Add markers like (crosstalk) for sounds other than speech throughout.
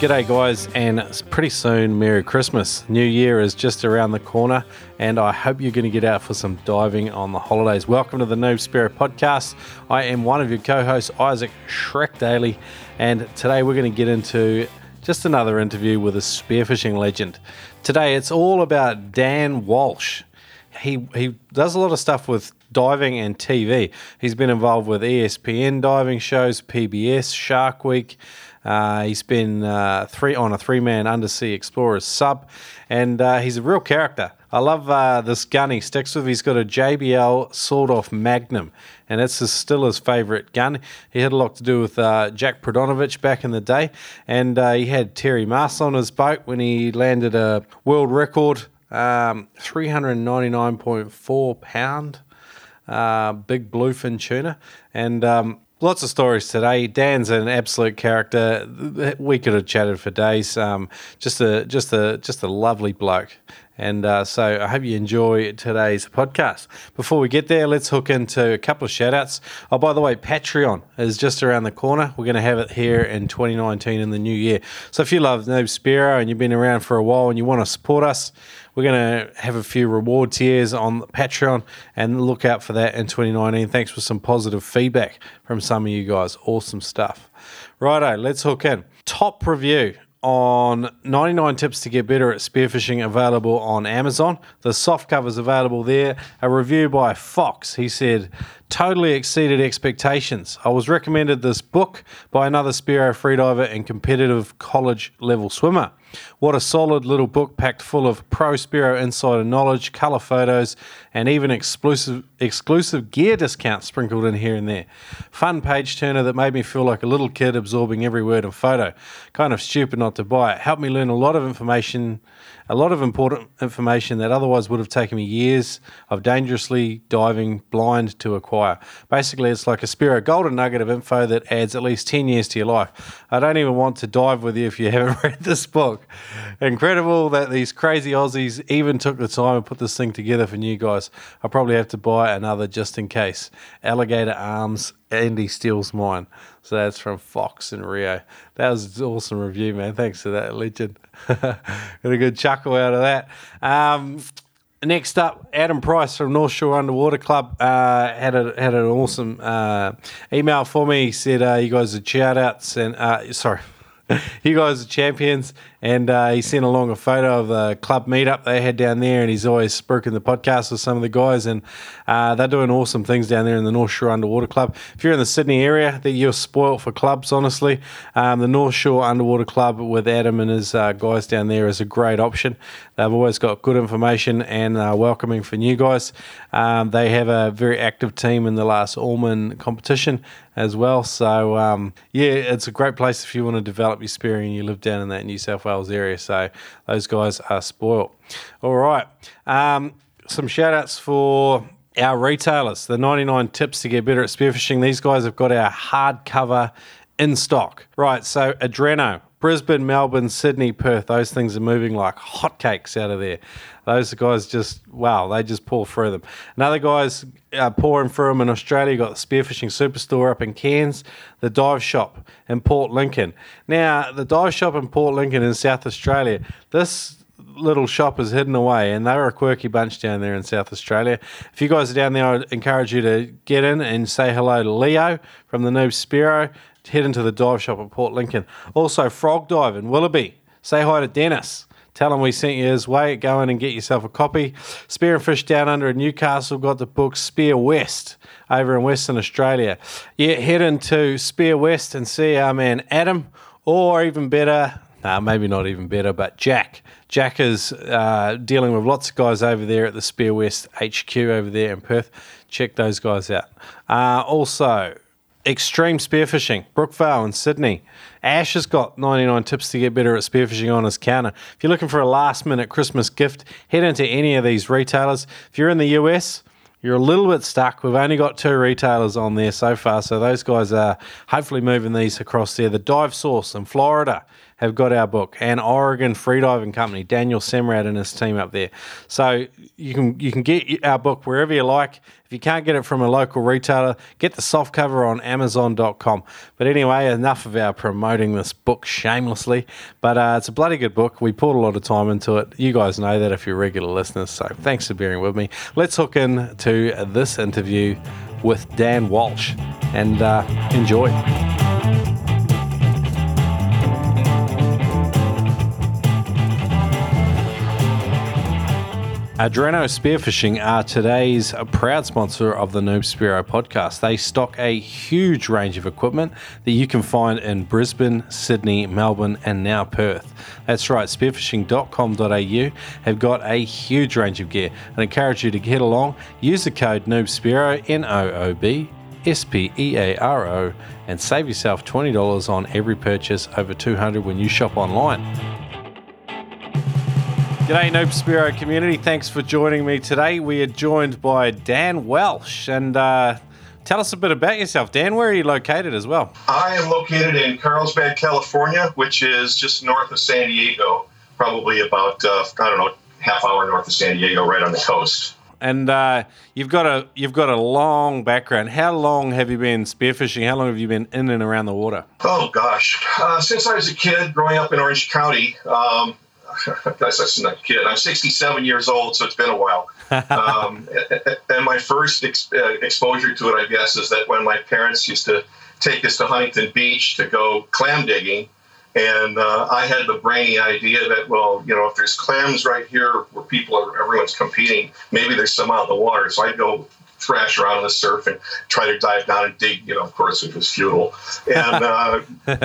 G'day, guys, and pretty soon, Merry Christmas. New Year is just around the corner, and I hope you're going to get out for some diving on the holidays. Welcome to the Noob Spearo podcast. I am one of your co hosts, Isaac Shrek Daly, and today we're going to get into just another interview with a spearfishing legend. Today, it's all about Dan Walsh. He, he does a lot of stuff with diving and TV. He's been involved with ESPN diving shows, PBS, Shark Week. Uh, he's been uh, three on a three-man undersea explorers sub, and uh, he's a real character. I love uh, this gun he sticks with. He's got a JBL sawed-off Magnum, and it's his, still his favourite gun. He had a lot to do with uh, Jack Prodanovich back in the day, and uh, he had Terry Maas on his boat when he landed a world record, um, 399.4 pound big bluefin tuna, and um, Lots of stories today. Dan's an absolute character. We could have chatted for days. Um, just a just a just a lovely bloke. And uh, so I hope you enjoy today's podcast. Before we get there, let's hook into a couple of shout outs. Oh, by the way, Patreon is just around the corner. We're going to have it here in 2019 in the new year. So if you love Noob Spearo and you've been around for a while and you want to support us, we're going to have a few reward tiers on Patreon and look out for that in 2019. Thanks for some positive feedback from some of you guys. Awesome stuff. Righto, let's hook in. Top review on 99 tips to get better at spearfishing available on Amazon. The soft cover's available there. A review by Fox. He said, totally exceeded expectations. I was recommended this book by another Spearo freediver and competitive college level swimmer. What a solid little book packed full of pro Spearo insider knowledge, colour photos, and even exclusive exclusive gear discounts sprinkled in here and there. Fun page turner that made me feel like a little kid absorbing every word and photo. Kind of stupid not to buy it. Helped me learn a lot of information, a lot of important information that otherwise would have taken me years of dangerously diving blind to acquire. Basically, it's like a Spearo golden nugget of info that adds at least 10 years to your life. I don't even want to dive with you if you haven't (laughs) read this book. Incredible that these crazy Aussies even took the time and put this thing together for you guys. I probably have to buy another just in case. Alligator arms, Andy steals mine. So that's from Fox and Rio. That was an awesome review, man. Thanks for that, legend. (laughs) Got a good chuckle out of that. Um, Next up, Adam Price from North Shore Underwater Club uh, had a, had an awesome uh, email for me. He said, uh, "You guys are shout outs and uh, sorry, (laughs) you guys are champions and uh, he sent along a photo of the club meetup they had down there, and he's always spooking the podcast with some of the guys, and uh, they're doing awesome things down there in the North Shore Underwater Club. If you're in the Sydney area, that you're spoilt for clubs, honestly. Um, the North Shore Underwater Club with Adam and his uh, guys down there is a great option. They've always got good information and welcoming for new guys. Um, they have a very active team in the last Allman competition as well. So um, yeah, it's a great place if you want to develop your spearing and you live down in that New South Wales area. So those guys are spoiled. All right. Um, some shout outs for our retailers, the 99 tips to get better at spearfishing. These guys have got our hardcover in stock. Right. So Adreno, Brisbane, Melbourne, Sydney, Perth, those things are moving like hotcakes out of there. Those guys just, wow, they just pour through them. Another guy's uh, pouring through them in Australia. Got the Spearfishing Superstore up in Cairns, the Dive Shop in Port Lincoln. Now, the Dive Shop in Port Lincoln in South Australia, this little shop is hidden away, and they're a quirky bunch down there in South Australia. If you guys are down there, I'd encourage you to get in and say hello to Leo from the Noob Spearo head into the dive shop at Port Lincoln. Also, Frog Dive in Willoughby. Say hi to Dennis. Tell him we sent you his way. Go in and get yourself a copy. Spear and Fish down under in Newcastle got the book Spear West over in Western Australia. Yeah, head into Spear West and see our man Adam, or even better, nah, maybe not even better, but Jack. Jack is uh, dealing with lots of guys over there at the Spear West HQ over there in Perth. Check those guys out. Uh, also, Extreme Spearfishing, Brookvale in Sydney. Ash has got 99 tips to get better at spearfishing on his counter. If you're looking for a last minute Christmas gift, head into any of these retailers. If you're in the US, you're a little bit stuck. We've only got two retailers on there so far, so those guys are hopefully moving these across there. The Dive Source in Florida have got our book, and Oregon Freediving Company, Daniel Semrad and his team up there. So you can you can get our book wherever you like. If you can't get it from a local retailer, get the soft cover on Amazon.com. But anyway, enough of our promoting this book shamelessly. But uh, it's a bloody good book. We poured a lot of time into it. You guys know that if you're regular listeners. So thanks for bearing with me. Let's hook into this interview with Dan Walsh and uh, enjoy. Adreno Spearfishing are today's proud sponsor of the Noob Spearo podcast. They stock a huge range of equipment that you can find in Brisbane, Sydney, Melbourne, and now Perth. That's right, spearfishing.com.au have got a huge range of gear and encourage you to get along. Use the code Noob Spearo, N O O B S P E A R O, and save yourself $20 on every purchase over 200 when you shop online. G'day, Noob Spearo community. Thanks for joining me today. We are joined by Dan Walsh. And uh, tell us a bit about yourself, Dan. Where are you located as well? I am located in Carlsbad, California, which is just north of San Diego, probably about, uh, I don't know, half hour north of San Diego, right on the coast. And uh, you've got a you've got a long background. How long have you been spearfishing? How long have you been in and around the water? Oh gosh, uh, since I was a kid, growing up in Orange County, um, (laughs) not a kid. I'm 67 years old, so it's been a while. um, (laughs) and my first ex- uh, exposure to it, I guess, is that when my parents used to take us to Huntington Beach to go clam digging, and uh, I had the brainy idea that, well, you know, if there's clams right here where people are, everyone's competing, maybe there's some out in the water. So I'd go thrash around on the surf and try to dive down and dig. You know, of course, it was futile. And, uh, (laughs) (laughs) and,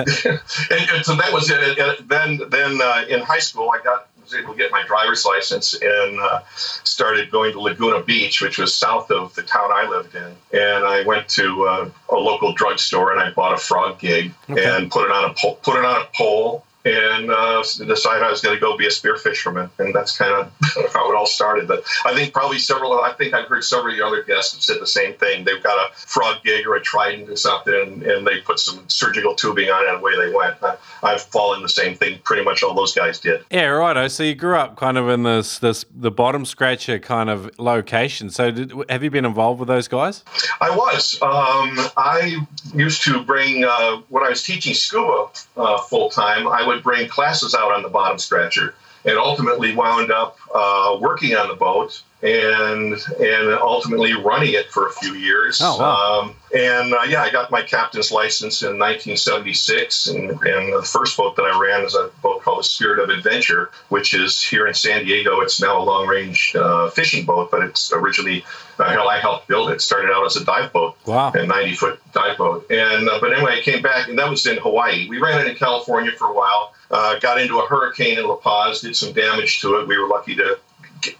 and, so that was it. And then, then uh, in high school, I got was able to get my driver's license and uh, started going to Laguna Beach, which was south of the town I lived in. And I went to uh, a local drugstore and I bought a frog gig okay. and put it on a pole, put it on a pole and uh, decided I was going to go be a spear fisherman, and that's kind of how it all started. But I think probably several, I think I've heard several of the other guests have said the same thing. They've got a frog gig or a trident or something, and, and they put some surgical tubing on it, and away they went. I, have fallen the same thing. Pretty much all those guys did. Yeah, righto. So you grew up kind of in this this the bottom scratcher kind of location. So did, have you been involved with those guys? I was. Um, I used to bring uh, when I was teaching scuba uh, full time. I would would bring classes out on the bottom scratcher and ultimately wound up uh, working on the boat and and ultimately running it for a few years. Oh, wow. Um, and uh, yeah, I got my captain's license in 1976, and, and the first boat that I ran is a boat called the Spirit of Adventure, which is here in San Diego. It's now a long-range uh, fishing boat, but it's originally uh, hell, I helped build it. it. Started out as a dive boat, wow, a 90-foot dive boat, and uh, but anyway, I came back, and that was in Hawaii. We ran it in California for a while. Uh, got into a hurricane in La Paz, did some damage to it. We were lucky to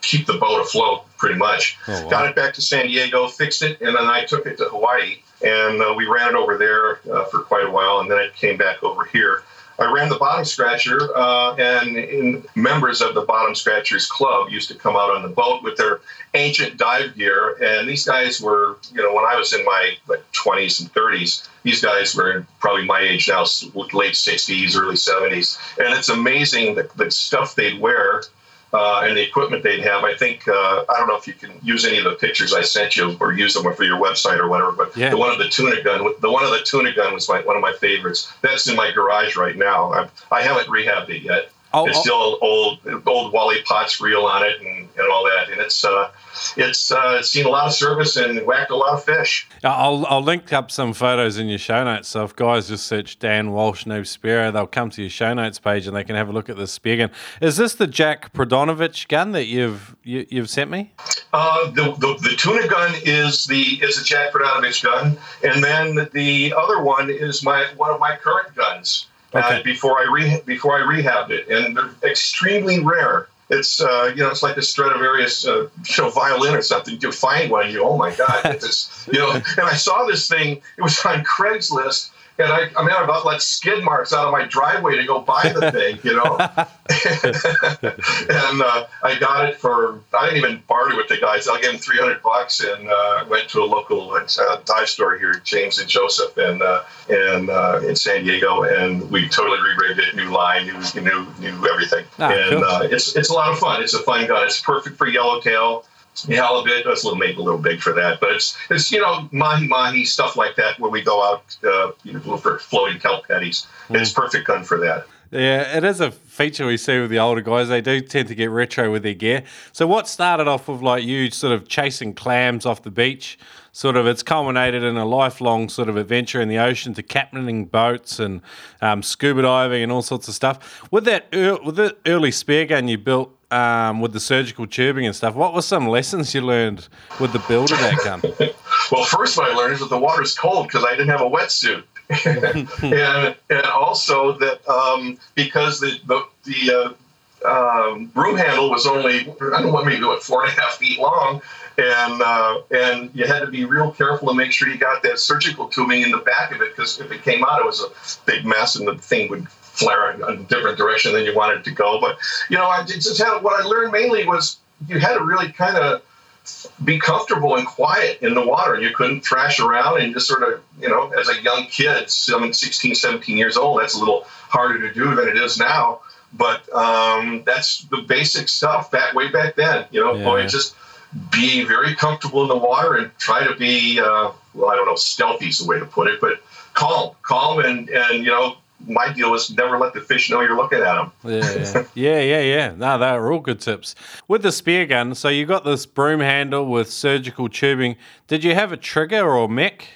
keep the boat afloat pretty much. Oh, wow. Got it back to San Diego, fixed it, and then I took it to Hawaii, and uh, we ran it over there uh, for quite a while, and then it came back over here. I ran the Bottom Scratcher, uh, and members of the Bottom Scratchers Club used to come out on the boat with their ancient dive gear. And these guys were, you know, when I was in my like, 20s and 30s, these guys were probably my age now, late 60s, early 70s. And it's amazing the, the stuff they'd wear uh, and the equipment they'd have. I think uh, I don't know if you can use any of the pictures I sent you or use them for your website or whatever. But yeah. the one of the tuna gun, the one of the tuna gun was my, one of my favorites. That's in my garage right now. I, I haven't rehabbed it yet. Oh, it's oh. still old, old Wally Potts reel on it and, and all that, and it's uh, it's uh, seen a lot of service and whacked a lot of fish. I'll, I'll link up some photos in your show notes. So if guys just search Dan Walsh Noob Spearo, they'll come to your show notes page and they can have a look at this spear gun. Is this the Jack Prodanovich gun that you've you, have you have sent me? Uh, the, the, the tuna gun is the is a Jack Prodanovich gun, and then the other one is my one of my current guns. Uh, okay. uh, before I re- before I rehabbed it, and they're extremely rare. It's uh, you know it's like a Stradivarius uh, you know violin or something. You find one, you oh my god, (laughs) it's you know. And I saw this thing. It was on Craigslist, and I, I mean, I about let skid marks out of my driveway to go buy the (laughs) thing, you know. and uh, I got it for I didn't even barter with the guys. I gave them three hundred bucks and uh, went to a local uh, dive store here, James and Joseph, and uh, and uh, in San Diego, and we totally re-rigged it, new line, new new new everything, ah, and cool. Uh, it's it's a lot of fun. It's a fun gun. It's perfect for yellowtail halibut. That's a little maybe a little big for that, but it's it's you know mahi mahi stuff like that when we go out uh, you know for floating kelp patties. Mm. It's perfect gun for that. Yeah, it is a feature we see with the older guys. They do tend to get retro with their gear. So, what started off with like you sort of chasing clams off the beach, sort of it's culminated in a lifelong sort of adventure in the ocean to captaining boats and um, scuba diving and all sorts of stuff. With that, with the early spear gun you built um, with the surgical tubing and stuff. What were some lessons you learned with the build of that gun? (laughs) well, first what I learned is that the water's cold because I didn't have a wetsuit. (laughs) and, and also that um, because the the, the uh, um, broom handle was only I don't know what maybe what four and a half feet long, and uh, and you had to be real careful to make sure you got that surgical tubing in the back of it because if it came out, it was a big mess and the thing would flare in a different direction than you wanted to go. But you know, I just had what I learned mainly was you had to really kind of be comfortable and quiet in the water. You couldn't thrash around and just sort of, you know, as a young kid, 16, 17 years old, that's a little harder to do than it is now. But um, that's the basic stuff back way back then. You know, yeah. boy, just being very comfortable in the water and try to be, uh, well, I don't know, stealthy is the way to put it, but calm, calm, and and you know, my deal is never let the fish know you're looking at them. yeah, yeah, yeah, yeah. No, they are all good tips. With the spear gun, so you got this broom handle with surgical tubing. Did you have a trigger or mech?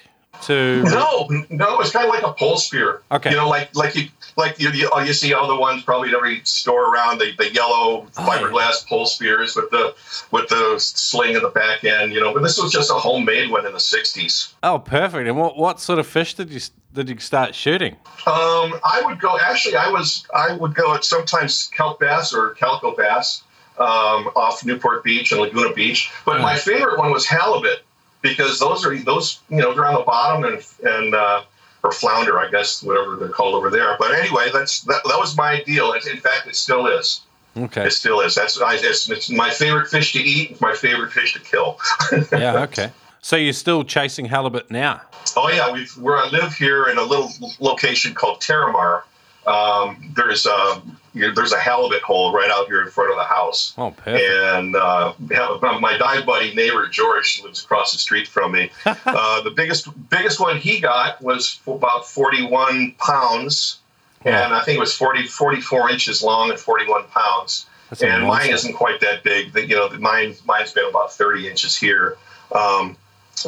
To no, no, it's kind of like a pole spear. Okay, you know, like like you like you, you, you see all the ones probably at every store around the, the yellow oh, fiberglass yeah. pole spears with the with the sling in the back end. You know, but this was just a homemade one in the '60s. Oh, perfect! And what what sort of fish did you did you start shooting? Um, I would go. Actually, I was. I would go at sometimes kelp bass or calico bass um, off Newport Beach and Laguna Beach. But my favorite one was halibut because those are those. You know, they're on the bottom and and uh, or flounder, I guess, whatever they're called over there. But anyway, that's that, that was my deal. In fact, it still is. Okay. It still is. That's I, it's, it's my favorite fish to eat. It's my favorite fish to kill. (laughs) yeah. Okay. So you're still chasing halibut now? Oh yeah, We've where I live here in a little location called Terramar. Um, there's a you know, there's a halibut hole right out here in front of the house. Oh, perfect. And uh, my dive buddy neighbor George lives across the street from me. (laughs) uh, the biggest biggest one he got was about 41 pounds, and I think it was 40 44 inches long and 41 pounds. That's and mine isn't quite that big. You know, mine mine's been about 30 inches here. Um,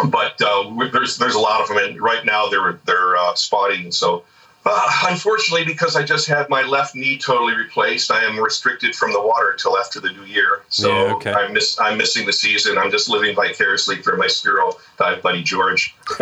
but uh, there's there's a lot of them, and right now they're they're uh, spotting. So uh, unfortunately, because I just had my left knee totally replaced, I am restricted from the water until after the new year. So yeah, okay. I'm miss I'm missing the season. I'm just living vicariously through my Spearo dive buddy George. (laughs)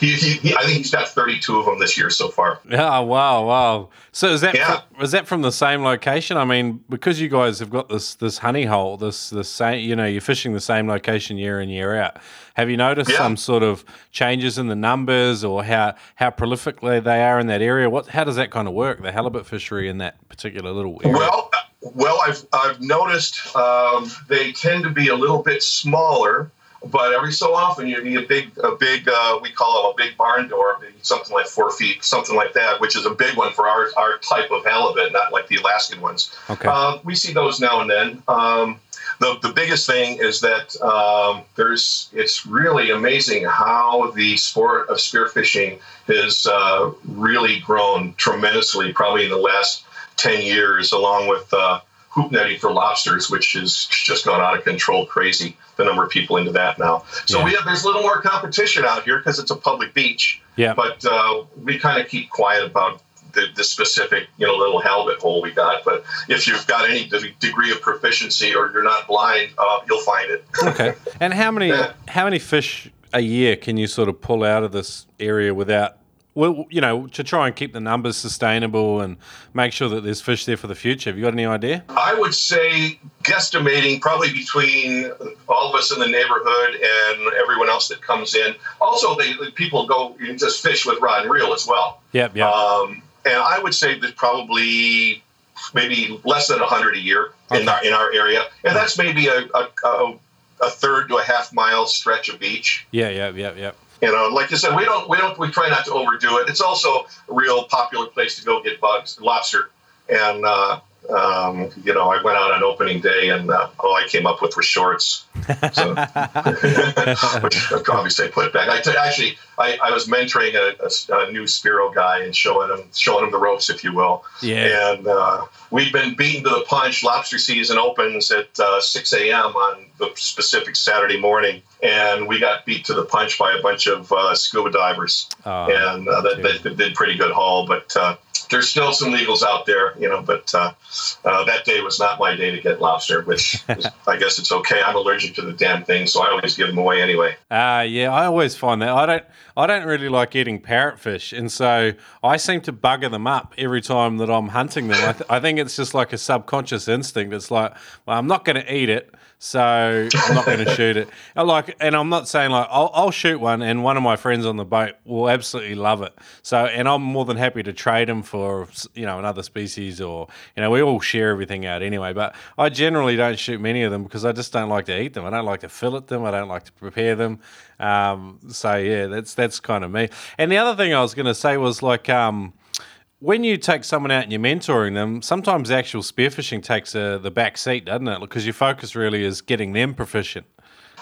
he, he, he, I think he's got 32 of them this year so far. Yeah, wow, wow. So is that yeah. from, is that from the same location? I mean, because you guys have got this this honey hole, this this same, you know, you're fishing the same location year in year out. Have you noticed yeah. some sort of changes in the numbers or how how prolifically they are in that area? What how does that kind of work? The halibut fishery in that particular little area. Well, well, I've I've noticed um, they tend to be a little bit smaller but every so often you need a big, a big, uh, we call it a big barn door, something like four feet, something like that, which is a big one for our, our type of halibut, not like the Alaskan ones. Okay. Uh, we see those now and then. Um, the, the biggest thing is that um, there's it's really amazing how the sport of spearfishing has uh, really grown tremendously, probably in the last 10 years, along with uh, hoop netting for lobsters, which has just gone out of control, crazy. The number of people into that now. So yeah. we have there's a little more competition out here because it's a public beach. Yeah. But uh, we kind of keep quiet about the, the, specific you know little halibut hole we got. But if you've got any degree of proficiency or you're not blind, uh, you'll find it. (laughs) okay. And how many how many fish a year can you sort of pull out of this area without well, you know, to try and keep the numbers sustainable and make sure that there's fish there for the future? Have you got any idea? I would say guesstimating probably between all of us in the neighborhood and everyone else that comes in. Also, they people go and just fish with rod and reel as well. Yep, yep. Um, and I would say that probably maybe less than 100 a year okay. in, our, in our area. And that's maybe a, a, a, a third to a half mile stretch of beach. Yeah, yeah, yeah, yeah. You know, like you said, we don't, we don't, we try not to overdo it. It's also a real popular place to go get bugs, lobster, and uh, um, you know, I went out on opening day and uh, all I came up with were shorts. So, (laughs) which obviously I put it back. I t- actually, I, I was mentoring a, a, a, new Spearo guy and showing him, showing him the ropes, if you will. Yeah. And uh, we've been beaten to the punch. Lobster season opens at uh, 6 a.m. on the specific Saturday morning, and we got beat to the punch by a bunch of uh, scuba divers, oh, and uh, that, that, did pretty good haul, but uh, there's still some legals out there, you know, but uh, uh, that day was not my day to get lobster, which is, (laughs) I guess it's okay. I'm allergic to the damn thing, so I always give them away anyway. Uh, yeah, I always find that I don't, I don't really like eating parrotfish, and so I seem to bugger them up every time that I'm hunting them. I, th- I think it's just like a subconscious instinct. It's like, well, I'm not going to eat it so I'm not going (laughs) to shoot it. Like, and I'm not saying like I'll, I'll, shoot one, and one of my friends on the boat will absolutely love it. So, and I'm more than happy to trade them for you know another species, or you know we all share everything out anyway. But I generally don't shoot many of them because I just don't like to eat them. I don't like to fillet them. I don't like to prepare them. Um, so yeah, that's that's kind of me. And the other thing I was going to say was like. Um, when you take someone out and you're mentoring them, sometimes actual spearfishing takes a, the back seat, doesn't it? Because your focus really is getting them proficient.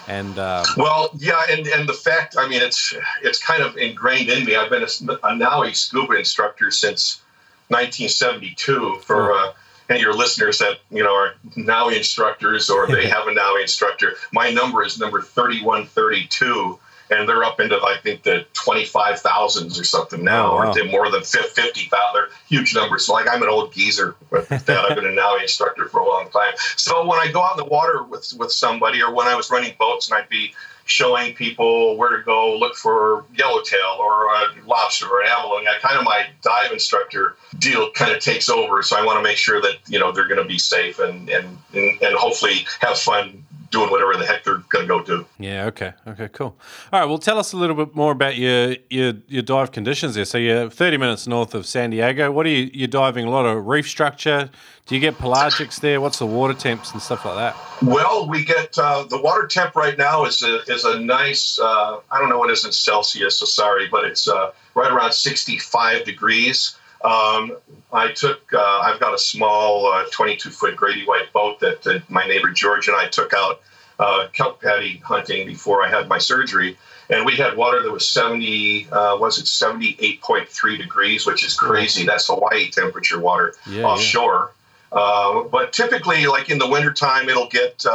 And um, well, yeah, and, and the fact, I mean, it's it's kind of ingrained in me. I've been a, a NAUI scuba instructor since 1972. For uh, any of your listeners that you know are NAUI instructors or (laughs) they have a NAUI instructor, my number is number 3132 and they're up into I think the twenty five thousands or something now, oh, wow. or more than fifty thousand. They're huge numbers. So like I'm an old geezer with (laughs) that. I've been a NAUI instructor for a long time. So when I go out in the water with with somebody, or when I was running boats, and I'd be showing people where to go look for yellowtail or a lobster or an abalone. I kind of my dive instructor deal kind of takes over. So I want to make sure that you know they're going to be safe and and, and hopefully have fun doing whatever the heck they're going to go do. Yeah. Okay. Okay. Cool. All right. Well, tell us a little bit more about your your, your dive conditions there. So you're 30 minutes north of San Diego. What are you You're diving? A lot of reef structure. Do you get pelagics there? What's the water temps and stuff like that? Well, we get uh, the water temp right now is a is a nice. Uh, I don't know what it is in Celsius. So sorry, but it's uh, right around 65 degrees. Um, I took, uh, I've got a small uh, 22 foot Grady White boat that, that, my neighbor George and I took out uh, kelp paddy hunting before I had my surgery. And we had water that was 70, uh, was it 78.3 degrees, which is crazy. That's Hawaii temperature water yeah, offshore. Yeah. Uh, but typically, like in the wintertime, it'll get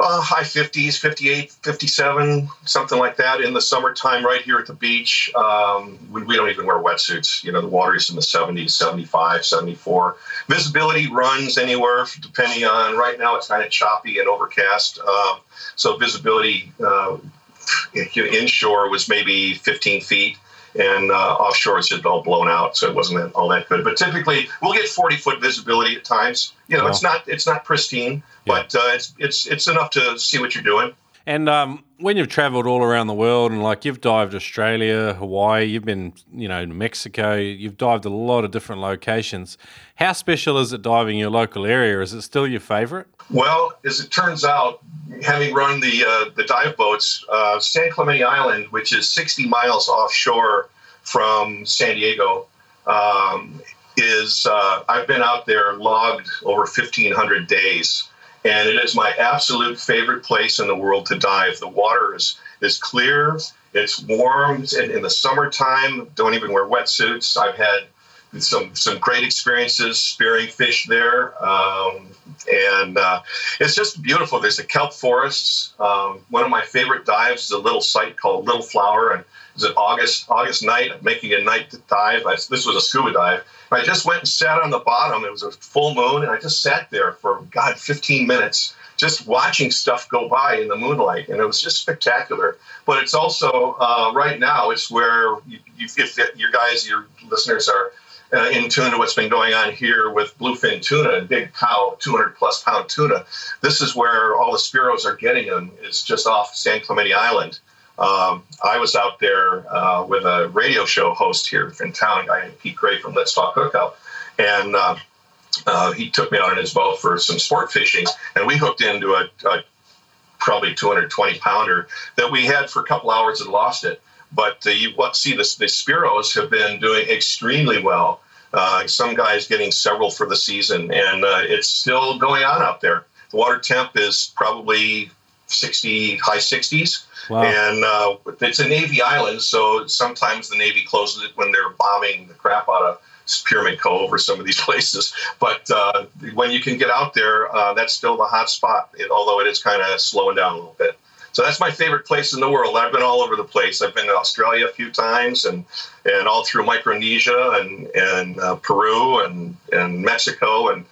uh, high 50s, 58, 57, something like that. In the summertime, right here at the beach, um, we, we, don't even wear wetsuits. You know, the water is in the 70s, 75, 74. Visibility runs anywhere depending on, right now it's kind of choppy and overcast. Uh, so visibility uh, inshore was maybe 15 feet and uh, offshore it's just all blown out, so it wasn't all that good. But typically, we'll get 40 foot visibility at times. You know, wow. it's not it's not pristine, yeah. but uh, it's it's it's enough to see what you're doing. And um, when you've travelled all around the world, and like you've dived Australia, Hawaii, you've been, you know, Mexico, you've dived a lot of different locations. How special is it diving your local area? Is it still your favourite? Well, as it turns out, having run the uh, the dive boats, uh, San Clemente Island, which is 60 miles offshore from San Diego, um, is uh, I've been out there logged over 1,500 days and it is my absolute favorite place in the world to dive. The water is is clear, it's warm, and in the summertime, don't even wear wetsuits. I've had some some great experiences spearing fish there, um, and uh, it's just beautiful. There's a kelp forests. Um, one of my favorite dives is a little site called Little Flower, and it's an August August night, making a night dive. I, this was a scuba dive. I just went and sat on the bottom. It was a full moon, and I just sat there for God 15 minutes, just watching stuff go by in the moonlight, and it was just spectacular. But it's also uh, right now, it's where you, you, if your guys, your listeners are uh, in tune to what's been going on here with bluefin tuna and big cow, 200 plus pound tuna. This is where all the Spearos are getting them. It's just off San Clemente Island. Um, I was out there uh, with a radio show host here in town, a guy named Pete Gray from Let's Talk Hookup, and uh, uh, he took me out in his boat for some sport fishing, and we hooked into a, a probably 220 pounder that we had for a couple hours and lost it. But you what, see, the, the Spearos have been doing extremely well. Uh, some guys getting several for the season, and uh, it's still going on out there. The water temp is probably 60, high 60s. Wow. And uh, it's a Navy island, so sometimes the Navy closes it when they're bombing the crap out of Pyramid Cove or some of these (laughs) places. But uh, when you can get out there, uh, that's still the hot spot, although it is kind of slowing down a little bit. So that's my favorite place in the world. I've been all over the place. I've been to Australia a few times, and and all through Micronesia and and uh, Peru and and Mexico and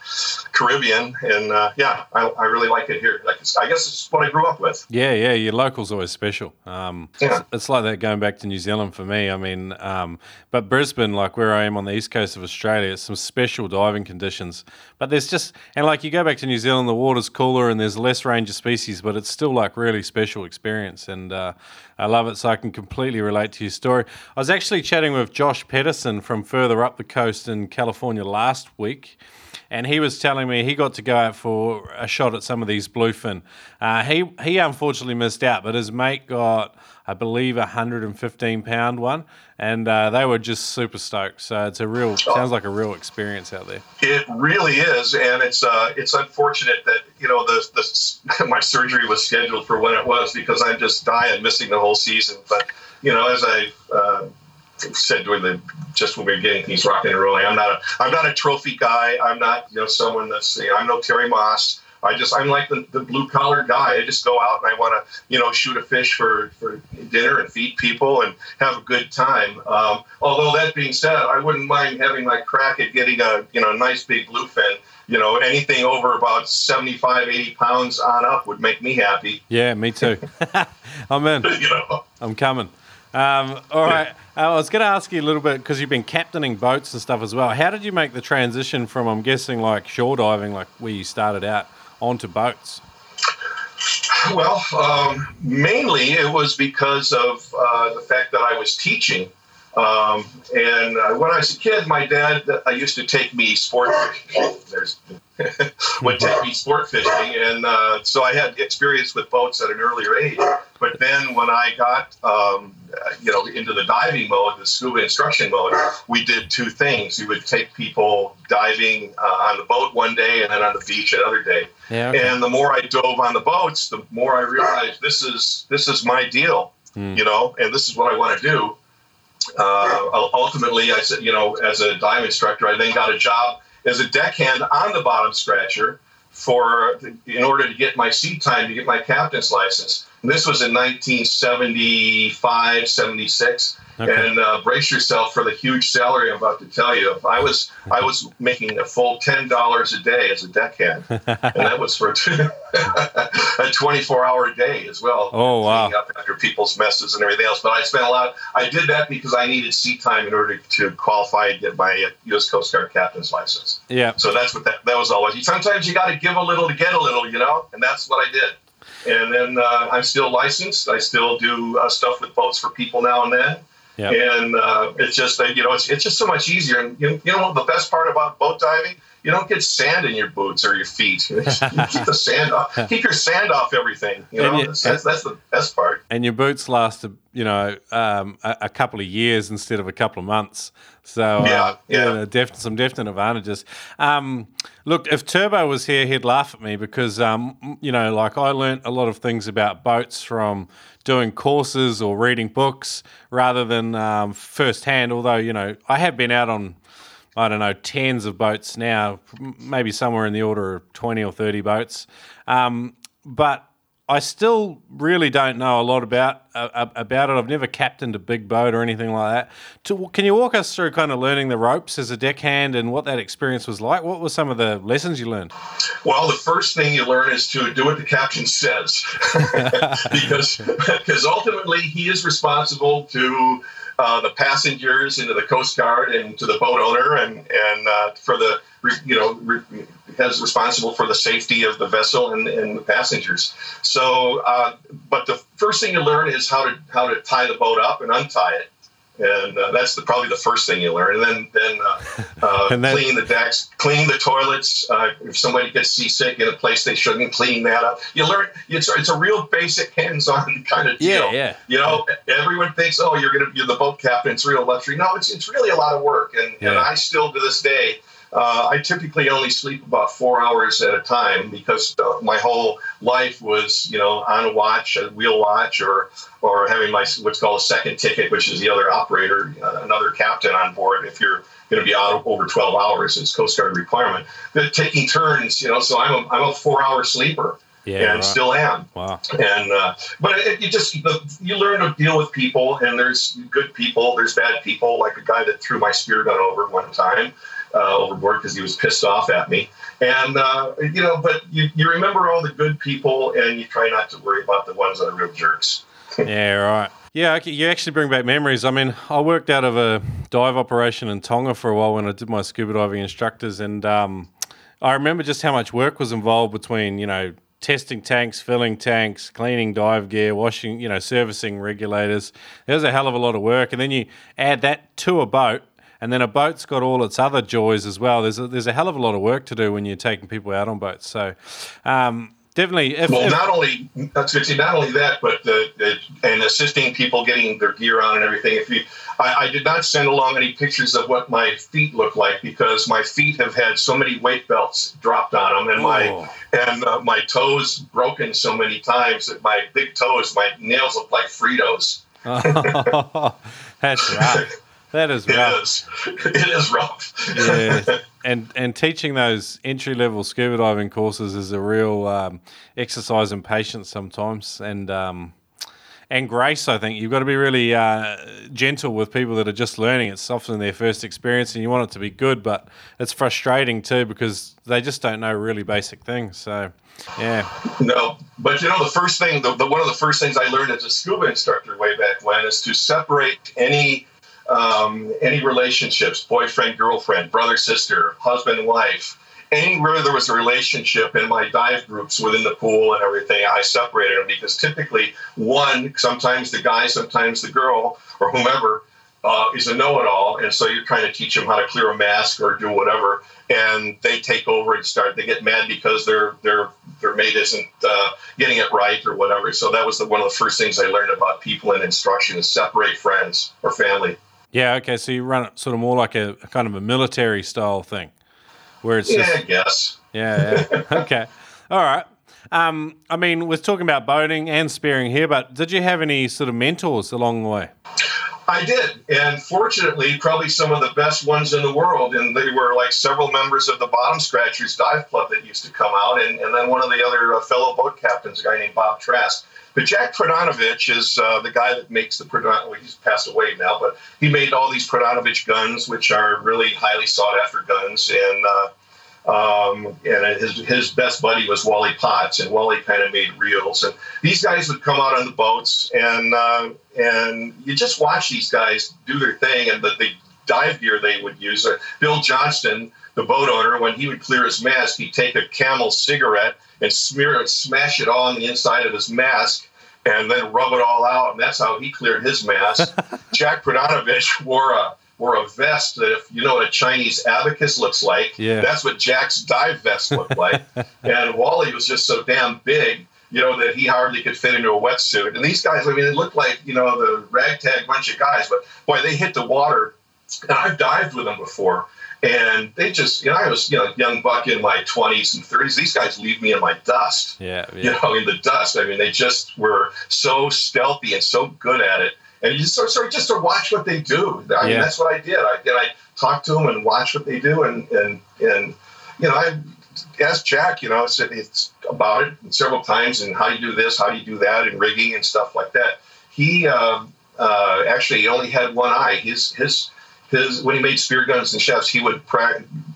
Caribbean. And uh, yeah, I, I, really like it here. Like I guess it's what I grew up with. Yeah, yeah. Your local's always special. Um, yeah. It's, it's, like that going back to New Zealand for me. I mean, um, but Brisbane, like where I am on the east coast of Australia, it's some special diving conditions. But there's just and like you go back to New Zealand, the water's cooler and there's less range of species, but it's still like really special experience. And uh, I love it. So I can completely relate to your story. I was actually chatting with Josh Pedersen from further up the coast in California last week. And he was telling me he got to go out for a shot at some of these bluefin. Uh, he he unfortunately missed out, but his mate got I believe, a 115 pound one, and uh, they were just super stoked. So it's a real sounds like a real experience out there. It really is, and it's uh, it's unfortunate that you know the, the (laughs) my surgery was scheduled for when it was because I'm just dying, missing the whole season. But you know, as I uh, said during the just when we were getting things rocking and rolling, I'm not a I'm not a trophy guy. I'm not you know someone that's you know, I'm no Terry Maas. I just I'm like the, the blue collar guy. I just go out and I want to you know shoot a fish for for dinner and feed people and have a good time. Um, although that being said, I wouldn't mind having my crack at getting a you know nice big bluefin. You know anything over about 75, 80 pounds on up would make me happy. Yeah, me too. (laughs) I'm in. you know. I'm coming. Um, all right. Uh, I was going to ask you a little bit because you've been captaining boats and stuff as well. How did you make the transition from, I'm guessing, like shore diving, like where you started out, onto boats? Well, um, mainly it was because of uh, the fact that I was teaching. Um, and uh, when I was a kid, my dad uh, used to take me sport fishing. There's (laughs) would take me sport fishing, and uh, so I had experience with boats at an earlier age. But then when I got um, you know into the diving mode, the scuba instruction mode, we did two things. We would take people diving uh, on the boat one day, and then on the beach another day. Yeah, okay. And the more I dove on the boats, the more I realized this is this is my deal. Mm. You know, and this is what I want to do. Uh, ultimately, I said, you know, as a dive instructor, I then got a job as a deckhand on the bottom scratcher for in order to get my seat time to get my captain's license. And this was in 1975, 76. Okay. And uh, brace yourself for the huge salary I'm about to tell you. I was I was making a full ten dollars a day as a deckhand, (laughs) and that was for (laughs) a 24 hour day as well. Oh wow! Up after people's messes and everything else. But I spent a lot. I did that because I needed seat time in order to qualify and get my U.S. Coast Guard captain's license. Yeah. So that's what that that was always. Sometimes you got to give a little to get a little, you know, and that's what I did. And then uh, I'm still licensed. I still do uh, stuff with boats for people now and then. Yep. And uh, it's just that you know it's, it's just so much easier. And you, you know what the best part about boat diving, you don't get sand in your boots or your feet. (laughs) You, keep the sand off. Keep your sand off everything. You know you, that's, that's, the best part. And your boots last you know um, a, a, couple of years instead of a couple of months. So uh, yeah, yeah, yeah def- some definite advantages. Um, look, if Turbo was here, he'd laugh at me because um, you know, like I learned a lot of things about boats from doing courses or reading books rather than um, firsthand. Although you know, I have been out on I don't know tens of boats now, maybe somewhere in the order of twenty or thirty boats. Um, but I still really don't know a lot about uh, about it. I've never captained a big boat or anything like that. To, can you walk us through kind of learning the ropes as a deckhand and what that experience was like? What were some of the lessons you learned? Well, the first thing you learn is to do what the captain says, (laughs) (laughs) because because ultimately he is responsible to uh, the passengers into the Coast Guard and to the boat owner and and uh, for the you know as responsible for the safety of the vessel and, and the passengers. So, uh, but the first thing you learn is how to how to tie the boat up and untie it and uh, that's the, probably the first thing you learn. And then then, uh, (laughs) uh, and then cleaning the decks, clean the toilets. Uh, if somebody gets seasick in a place they shouldn't, clean that up. You learn. It's it's a real basic hands-on (laughs) kind of deal. Yeah, yeah. You know, everyone thinks, oh, you're gonna you're the boat captain. It's real luxury. No, it's it's really a lot of work. And yeah. and I still to this day uh, I typically only sleep about four hours at a time because uh, my whole life was, you know, on a watch, a wheel watch, or or having my what's called a second ticket, which is the other operator, uh, another captain on board. If you're going to be out over 12 hours, it's Coast Guard requirement. But taking turns, you know, so I'm a, I'm a four hour sleeper. Yeah, and right. still am. Wow. And uh, but it, you just you learn to deal with people, and there's good people, there's bad people. Like a guy that threw my spear gun over one time uh, overboard because he was pissed off at me. And, uh, you know, but you, you remember all the good people and you try not to worry about the ones that are real jerks. (laughs) yeah, right. Yeah, you actually bring back memories. I mean, I worked out of a dive operation in Tonga for a while when I did my scuba diving instructors, and um, I remember just how much work was involved between, you know, testing tanks, filling tanks, cleaning dive gear, washing, you know, servicing regulators. There's a hell of a lot of work, and then you add that to a boat, and then a boat's got all its other joys as well. There's a, there's a hell of a lot of work to do when you're taking people out on boats. So, um, definitely. If, well, if, not only not only that, but the, the, and assisting people getting their gear on and everything. If you, I, I, did not send along any pictures of what my feet look like because my feet have had so many weight belts dropped on them, and my oh. and uh, my toes broken so many times that my big toes, my nails look like Fritos. (laughs) that's right. That is rough. It is. (laughs) It is rough. yeah, (laughs) and and teaching those entry level scuba diving courses is a real um, exercise in patience sometimes, and um, and grace. I think you've got to be really uh, gentle with people that are just learning. It's often their first experience, and you want it to be good, but it's frustrating too because they just don't know really basic things. So. Yeah. No, but you know the first thing, the, the, one of the first things I learned as a scuba instructor way back when is to separate any um, any relationships, boyfriend, girlfriend, brother, sister, husband, wife, anywhere there was a relationship in my dive groups within the pool and everything, I separated them because typically one, sometimes the guy, sometimes the girl, or whomever, uh, is a know-it-all, and so you're trying to teach them how to clear a mask or do whatever, and they take over and start. They get mad because their their their mate isn't uh, getting it right or whatever. So that was the, one of the first things I learned about people in instruction: is separate friends or family. Yeah, okay. So you run it sort of more like a, a kind of a military style thing, where it's yeah, just, I guess. Yeah, yeah. (laughs) okay, all right. Um, I mean, we're talking about boating and spearing here, but did you have any sort of mentors along the way? I did, and fortunately, probably some of the best ones in the world. And they were like several members of the Bottom Scratchers Dive Club that used to come out, and, and then one of the other uh, fellow boat captains, a guy named Bob Trask. But Jack Prodanovich is uh, the guy that makes the. Well, he's passed away now, but he made all these Prodanovich guns, which are really highly sought after guns. And uh, um, and his his best buddy was Wally Potts, and Wally kind of made reels. And these guys would come out on the boats, and uh, and you just watch these guys do their thing, and the, the dive gear they would use. Uh, Bill Johnston, the boat owner, when he would clear his mask, he'd take a Camel cigarette and smear it, smash it all on the inside of his mask, and then rub it all out. And that's how he cleared his mask. (laughs) Jack Prodanovich wore a wore a vest that if you know what a Chinese abacus looks like, yeah. that's what Jack's dive vest looked like. (laughs) and Wally was just so damn big, you know, that he hardly could fit into a wetsuit. And these guys, I mean, they looked like, you know, the ragtag bunch of guys, but boy, they hit the water. And I've dived with them before and they just you know I was you know young buck in my 20s and 30s these guys leave me in my dust. Yeah, yeah, you know in the dust. I mean they just were so stealthy and so good at it. And you just sort of, sort of just to watch what they do. I mean yeah. that's what I did. I and I talk to them and watch what they do and and and you know I asked Jack, you know, said it's about it several times and how you do this, how you do that, and rigging and stuff like that. He uh, uh, actually only had one eye. His his his when he made spear guns and chefs, he would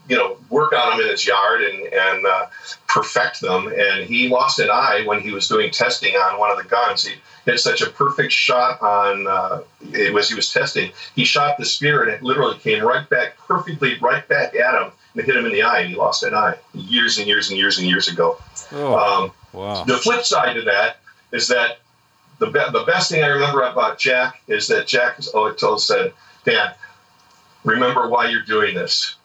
you know work on them in his yard and and uh, perfect them. And he lost an eye when he was doing testing on one of the guns. He hit such a perfect shot on uh, it was he was testing. He shot the spear and it literally came right back perfectly right back at him and hit him in the eye. And he lost an eye years and years and years and years ago. Oh, um, wow. The flip side to that is that the, be- the best thing I remember about Jack is that Jack always said, Dan, remember why you're doing this.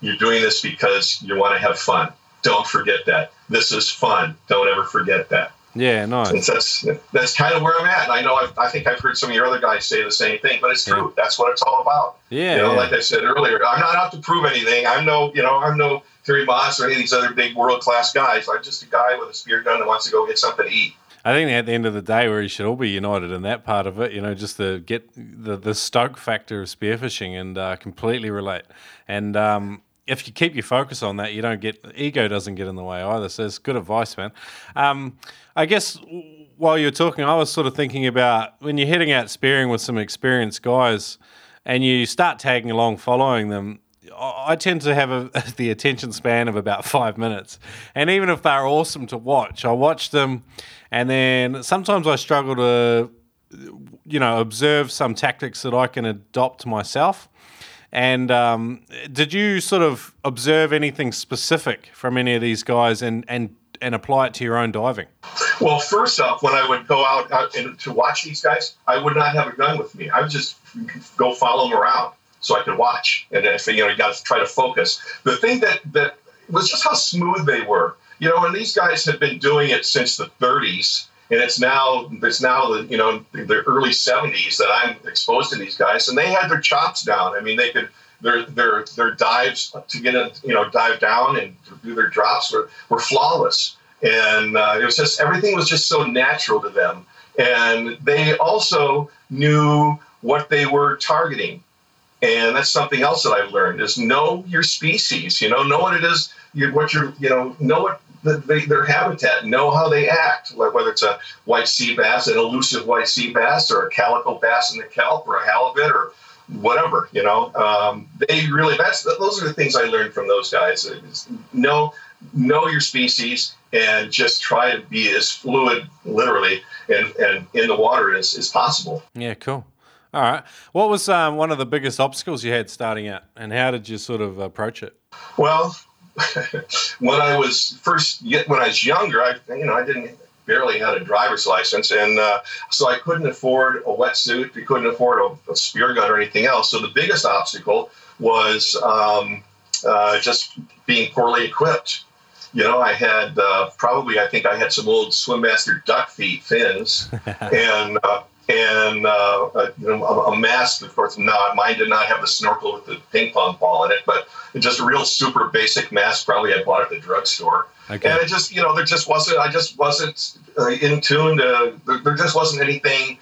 You're doing this because you want to have fun. Don't forget that. This is fun. Don't ever forget that. Yeah, nice. And that's that's kind of where I'm at. And I know I've, i think I've heard some of your other guys say the same thing, but it's true. Yeah. That's what it's all about. Yeah. You know, yeah. like I said earlier, I'm not out to prove anything. I'm no, you know, I'm no Terry Maas or any of these other big world class guys. I'm just a guy with a spear gun that wants to go get something to eat. I think at the end of the day, we should all be united in that part of it. You know, just to get the the stoke factor of spearfishing and uh, completely relate. And um, if you keep your focus on that, you don't get ego doesn't get in the way either. So it's good advice, man. Um, I guess while you're talking, I was sort of thinking about when you're heading out spearing with some experienced guys, and you start tagging along, following them. I tend to have a, (laughs) the attention span of about five minutes, and even if they're awesome to watch, I watch them and then sometimes I struggle to, you know, observe some tactics that I can adopt myself. And um, did you sort of observe anything specific from any of these guys and, and, and apply it to your own diving? Well, first off, when I would go out, out to watch these guys, I would not have a gun with me. I would just go follow them around so I could watch. And if you know, you got to try to focus. The thing that that was just how smooth they were you know, and these guys had been doing it since the 30s, and it's now it's now the you know the early 70s that I'm exposed to these guys, and they had their chops down. I mean, they could their their their dives to get a you know dive down and do their drops were were flawless, and uh, it was just everything was just so natural to them, and they also knew what they were targeting. And that's something else that I've learned is know your species. You know, know what it is. You, what you're, you know, know what the, the, their habitat, know how they act, like whether it's a white sea bass, an elusive white sea bass, or a calico bass in the kelp, or a halibut, or whatever. You know, um, they really that's those are the things I learned from those guys. Know know your species and just try to be as fluid, literally, and, and in the water as, as possible. Yeah, cool. All right. What was um, one of the biggest obstacles you had starting out, and how did you sort of approach it? Well, (laughs) when I was first when I was younger, I you know I didn't barely had a driver's license, and uh, so I couldn't afford a wetsuit. I couldn't afford a, a, spear gun or anything else. So the biggest obstacle was um, uh, just being poorly equipped. You know, I had uh, probably I think I had some old Swim Master duck feet fins, (laughs) and uh, and uh, a, you know a, a, mask. Of course, not mine did not have the snorkel with the ping pong ball in it, but just a real super basic mask. Probably I bought at the drugstore, okay. and it just you know there just wasn't. I just wasn't uh, in tune to. There, there just wasn't anything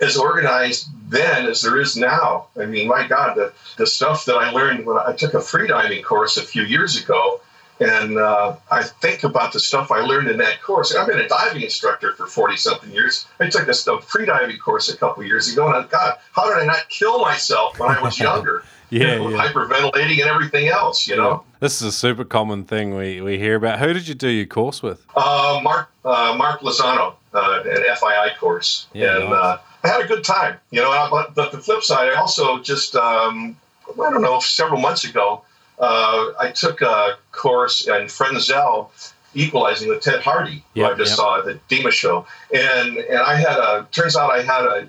as organized then as there is now. I mean, my God, the the stuff that I learned when I took a freediving course a few years ago and uh, I think about the stuff I learned in that course. I've been a diving instructor for 40 something years. I took a, a free diving course a couple years ago, and I, God, how did I not kill myself when I was (laughs) younger? yeah, yeah, hyperventilating and everything else, you know? This is a super common thing we, we hear about. Who did you do your course with? Uh, Mark uh, Mark Lozano, uh, an FII course. Yeah, and nice. Uh, I had a good time, you know. But, but the flip side, I also just, um, I don't know, several months ago, uh, I took a course in Frenzel equalizing with Ted Harty, who yep, I just yep. saw at the DEMA show, and and I had a turns out I had a,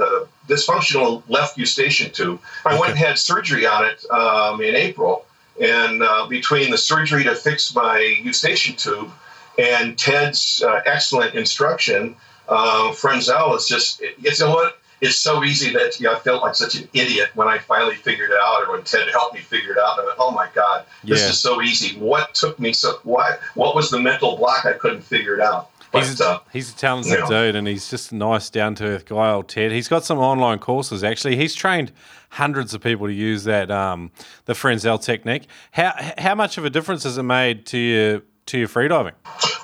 a dysfunctional left eustachian tube. I okay. went and had surgery on it um, in April, and uh, between the surgery to fix my eustachian tube and Ted's uh, excellent instruction, uh, Frenzel is just it's you know what it's so easy that you know, I felt like such an idiot when I finally figured it out, or when Ted helped me figure it out. I went, "Oh my God, this yeah. is so easy." What took me so? Why? What was the mental block? I couldn't figure it out. But, he's, a, uh, he's a talented you know. dude, and he's just a nice, down to earth guy, old Ted. He's got some online courses actually. He's trained hundreds of people to use that um, the Frenzel technique. How how much of a difference has it made to you to your freediving?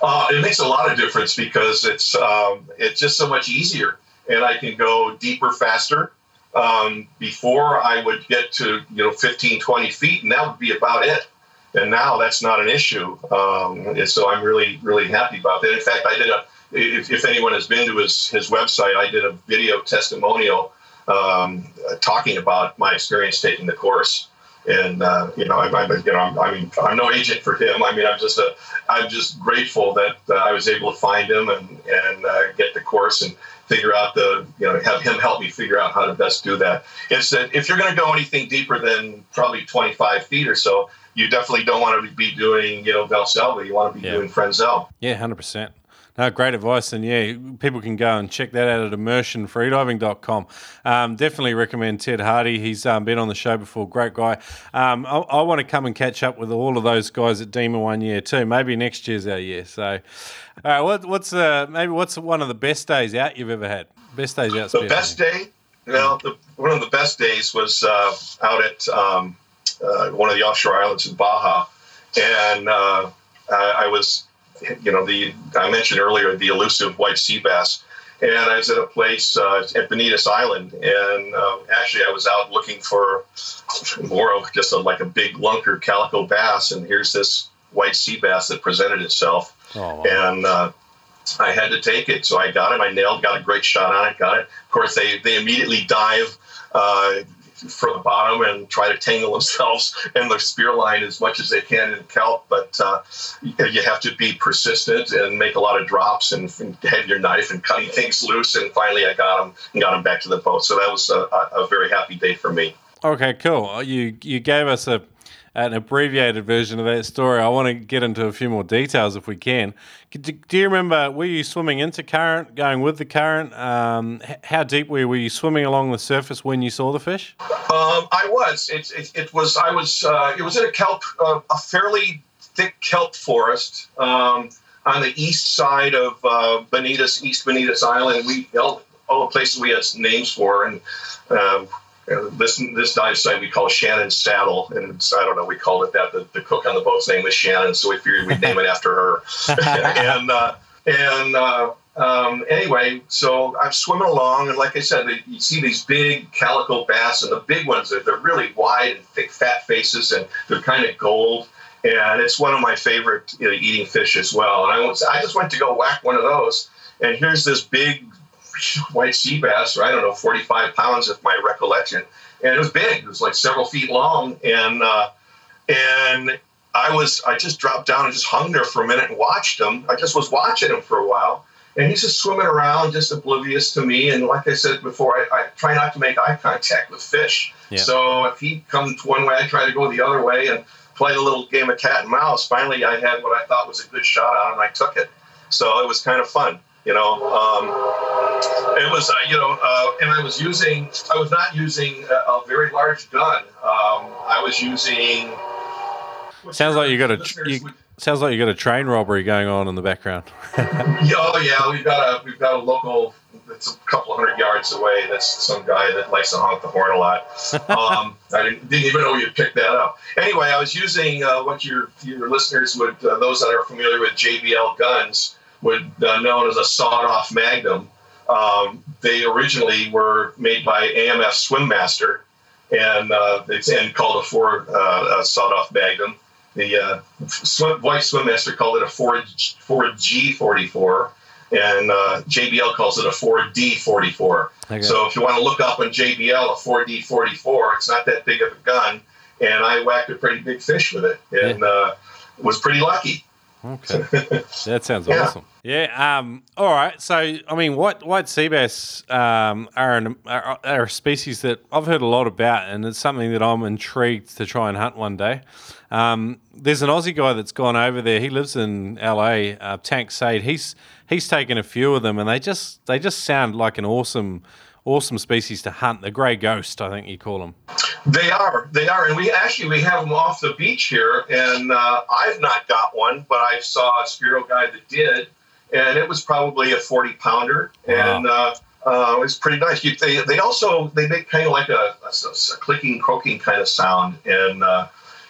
Uh, it makes a lot of difference because it's um, it's just so much easier, and I can go deeper faster. Um, before I would get to you know 15, 20 feet, and that would be about it. And now that's not an issue, um, and so I'm really really happy about that. In fact, I did a if, if anyone has been to his his website, I did a video testimonial um, talking about my experience taking the course and uh, you know, I, I, you know, I'm, I mean, I'm no agent for him. I mean, I'm just a, I'm just grateful that uh, I was able to find him and and uh, get the course and figure out the, you know, have him help me figure out how to best do that. It's that if you're going to go anything deeper than probably 25 feet or so, you definitely don't want to be doing, you know, Valsalva. You want to be yeah. doing Frenzel. Yeah, hundred percent. No, great advice. And yeah, people can go and check that out at immersionfreediving.com. Um, definitely recommend Ted Harty. He's um, been on the show before. Great guy. Um, I, I, want to come and catch up with all of those guys at DEMA one year too. Maybe next year's our year. So, all right, what, what's uh, maybe what's one of the best days out you've ever had? Best days out. The best day? Well, the, one of the best days was uh, out at um, uh, one of the offshore islands in Baja. And uh, I was you know, the I mentioned earlier the elusive white sea bass. And I was at a place uh, at Bonitas Island, and uh, actually I was out looking for more of just a, like a big lunker calico bass, and here's this white sea bass that presented itself, oh, wow. and uh, I had to take it. So I got it. I nailed, got a great shot on it, got it. Of course, they they immediately dive uh, for the bottom and try to tangle themselves (laughs) in the spear line as much as they can in kelp. But uh, you have to be persistent and make a lot of drops and, and have your knife and cutting things loose. And finally, I got them and got them back to the boat. So that was a, a very happy day for me. Okay, cool. You you gave us a an abbreviated version of that story. I want to get into a few more details if we can. Do you remember, were you swimming into current, going with the current? Um, how deep were you? Were you swimming along the surface when you saw the fish? Um, I was. It, it, it, was, I was, uh, it was in a kelp, uh, a fairly thick kelp forest um, on the east side of uh, Bonitas, East Bonitas Island. We, all, all the places we had names for, and uh, this this dive site we call Shannon Saddle, and I don't know, we called it that. The, the cook on the boat's name was Shannon, so we figured we'd name it after her. (laughs) and uh, and uh, um, anyway, so I'm swimming along, and like I said, you see these big calico bass, and the big ones they're, they're really wide and thick, fat faces, and they're kind of gold. And it's one of my favorite you know, eating fish as well. And I, was, I just went to go whack one of those, and here's this big (laughs) white sea bass, or I don't know, 45 pounds if my recollection. And it was big. It was like several feet long. And, uh, and I was, I just dropped down and just hung there for a minute and watched him. I just was watching him for a while. And he's just swimming around, just oblivious to me. And like I said before, I, I try not to make eye contact with fish. Yeah. So if he comes one way, I try to go the other way and play a little game of cat and mouse. Finally, I had what I thought was a good shot on him, and I took it. So it was kind of fun. You know, um, it was, uh, you know, uh, and I was using, I was not using a, a very large gun. Um, I was using. Sounds like you got a. You, sounds like you got a train robbery going on in the background. (laughs) oh yeah, we've got a we've got a local. It's a couple hundred yards away. That's some guy that likes to honk the horn a lot. Um, (laughs) I didn't, didn't, even know you'd pick that up. Anyway, I was using uh, what your your listeners would, uh, those that are familiar with JBL guns would uh, known as a sawed-off Magnum. Um, they originally were made by AMF Swimmaster, and uh, it's and called a Ford uh, sawed-off Magnum. The uh, swim, Voit Swimmaster called it a Ford Ford G44, and uh, JBL calls it a 4D44. Okay. So if you want to look up on JBL a 4D44, it's not that big of a gun, and I whacked a pretty big fish with it, and yeah. Uh, was pretty lucky. Okay, (laughs) that sounds yeah. awesome. Yeah. Um, all right. So, I mean, white white sea bass um, are, an, are, are a species that I've heard a lot about, and it's something that I'm intrigued to try and hunt one day. Um, there's an Aussie guy that's gone over there. He lives in LA. Uh, Tank Sade. He's he's taken a few of them, and they just they just sound like an awesome awesome species to hunt. The grey ghost, I think you call them. They are, they are, and we actually we have them off the beach here, and uh, I've not got one, but I saw a Spearo guy that did, and it was probably a 40 pounder, Wow. and uh, uh, it was pretty nice. You, they they also they make kind of like a, a, a clicking, croaking kind of sound, and uh,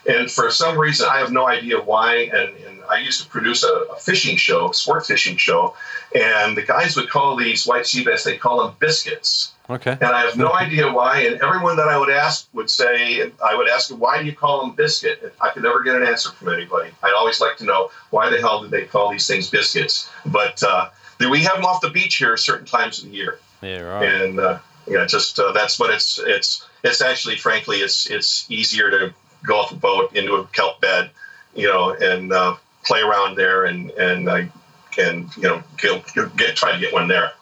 and for some reason I have no idea why. And, and I used to produce a, a fishing show, a sport fishing show, and the guys would call these white sea bass they call them biscuits. Okay. And I have no idea why. And everyone that I would ask would say, I would ask them, why do you call them biscuit? And I could never get an answer from anybody. I'd always like to know why the hell did they call these things biscuits? But uh, we have them off the beach here certain times of the year, Yeah. Right. and uh, yeah, just uh, that's what it's it's it's actually, frankly, it's it's easier to go off a boat into a kelp bed, you know, and uh, play around there and and uh, and you know get, get try to get one there.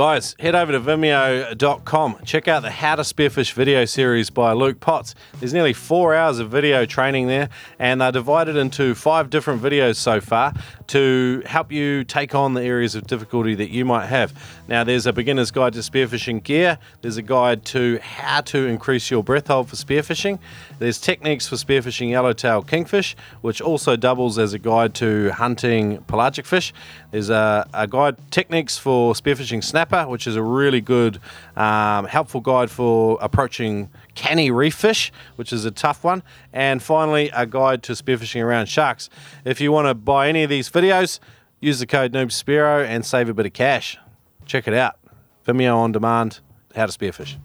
Guys, head over to vimeo.com. Check out the How to Spearfish video series by Luke Potts. There's nearly four hours of video training there, and they're divided into five different videos so far to help you take on the areas of difficulty that you might have. Now, there's a beginner's guide to spearfishing gear, there's a guide to how to increase your breath hold for spearfishing, there's techniques for spearfishing yellowtail kingfish, which also doubles as a guide to hunting pelagic fish. There's a, a guide techniques for spearfishing snapper, which is a really good, um, helpful guide for approaching canny reef fish, which is a tough one. And finally, a guide to spearfishing around sharks. If you want to buy any of these videos, use the code NoobSpearo and save a bit of cash. Check it out. Vimeo on demand, how to spearfish.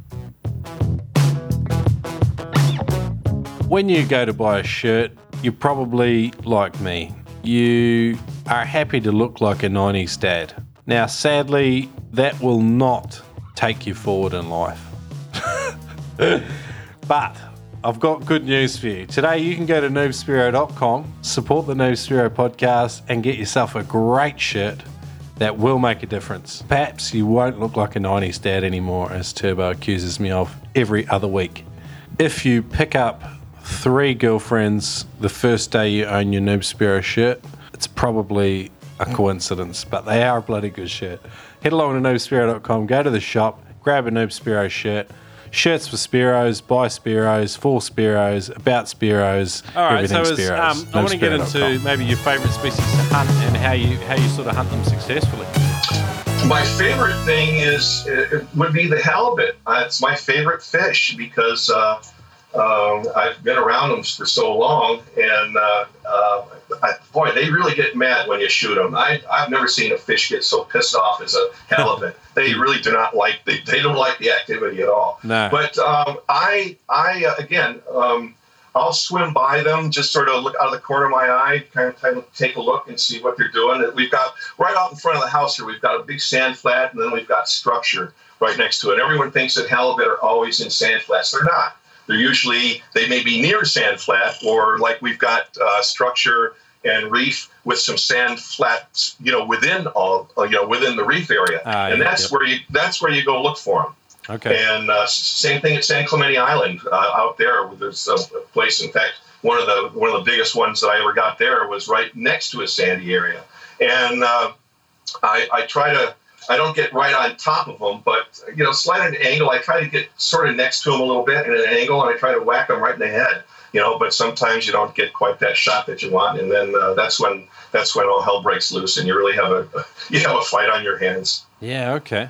When you go to buy a shirt, you're probably like me. You are happy to look like a 90s dad. Now, sadly, that will not take you forward in life. But I've got good news for you. Today, you can go to noobspearo.com, support the Noobspearo podcast, and get yourself a great shirt that will make a difference. Perhaps you won't look like a 90s dad anymore, as Turbo accuses me of every other week. If you pick up three girlfriends the first day you own your Noob Spearo shirt, it's probably a coincidence, but they are a bloody good shirt. Head along to noobspearo.com, go to the shop, grab a Noob Spearo shirt. Shirts for Spearos, by Spearos, for Spearos, about Spearos, All right, everything so as, Spearos. um, I want to get into maybe your favourite species to hunt and how you how you sort of hunt them successfully. My favorite thing is it it would be the halibut. Uh, it's my favorite fish because uh, um, I've been around them for so long, and uh, uh, I, boy, they really get mad when you shoot them. I, I've never seen a fish get so pissed off as a (laughs) halibut. they really do not like the, they don't like the activity at all. No. But um, I, I uh, again, um, I'll swim by them, just sort of look out of the corner of my eye, kind of take- take a look and see what they're doing. We've got right out in front of the house here. We've got a big sand flat, and then we've got structure right next to it. Everyone thinks that halibut are always in sand flats. They're not. They're usually they may be near sand flat, or like we've got uh, structure and reef with some sand flats, you know, within all, uh, you know, within the reef area, Ah, and yeah, that's yep. where you that's where you go look for them. Okay. And uh, same thing at San Clemente Island uh, out there. There's a place. In fact, one of the one of the biggest ones that I ever got there was right next to a sandy area. And uh, I, I try to. I don't get right on top of them, but you know, slight an angle. I try to get sort of next to them a little bit at an angle, and I try to whack them right in the head. You know, but sometimes you don't get quite that shot that you want, and then uh, that's when that's when all hell breaks loose, and you really have a (laughs) you have a fight on your hands. Yeah. Okay.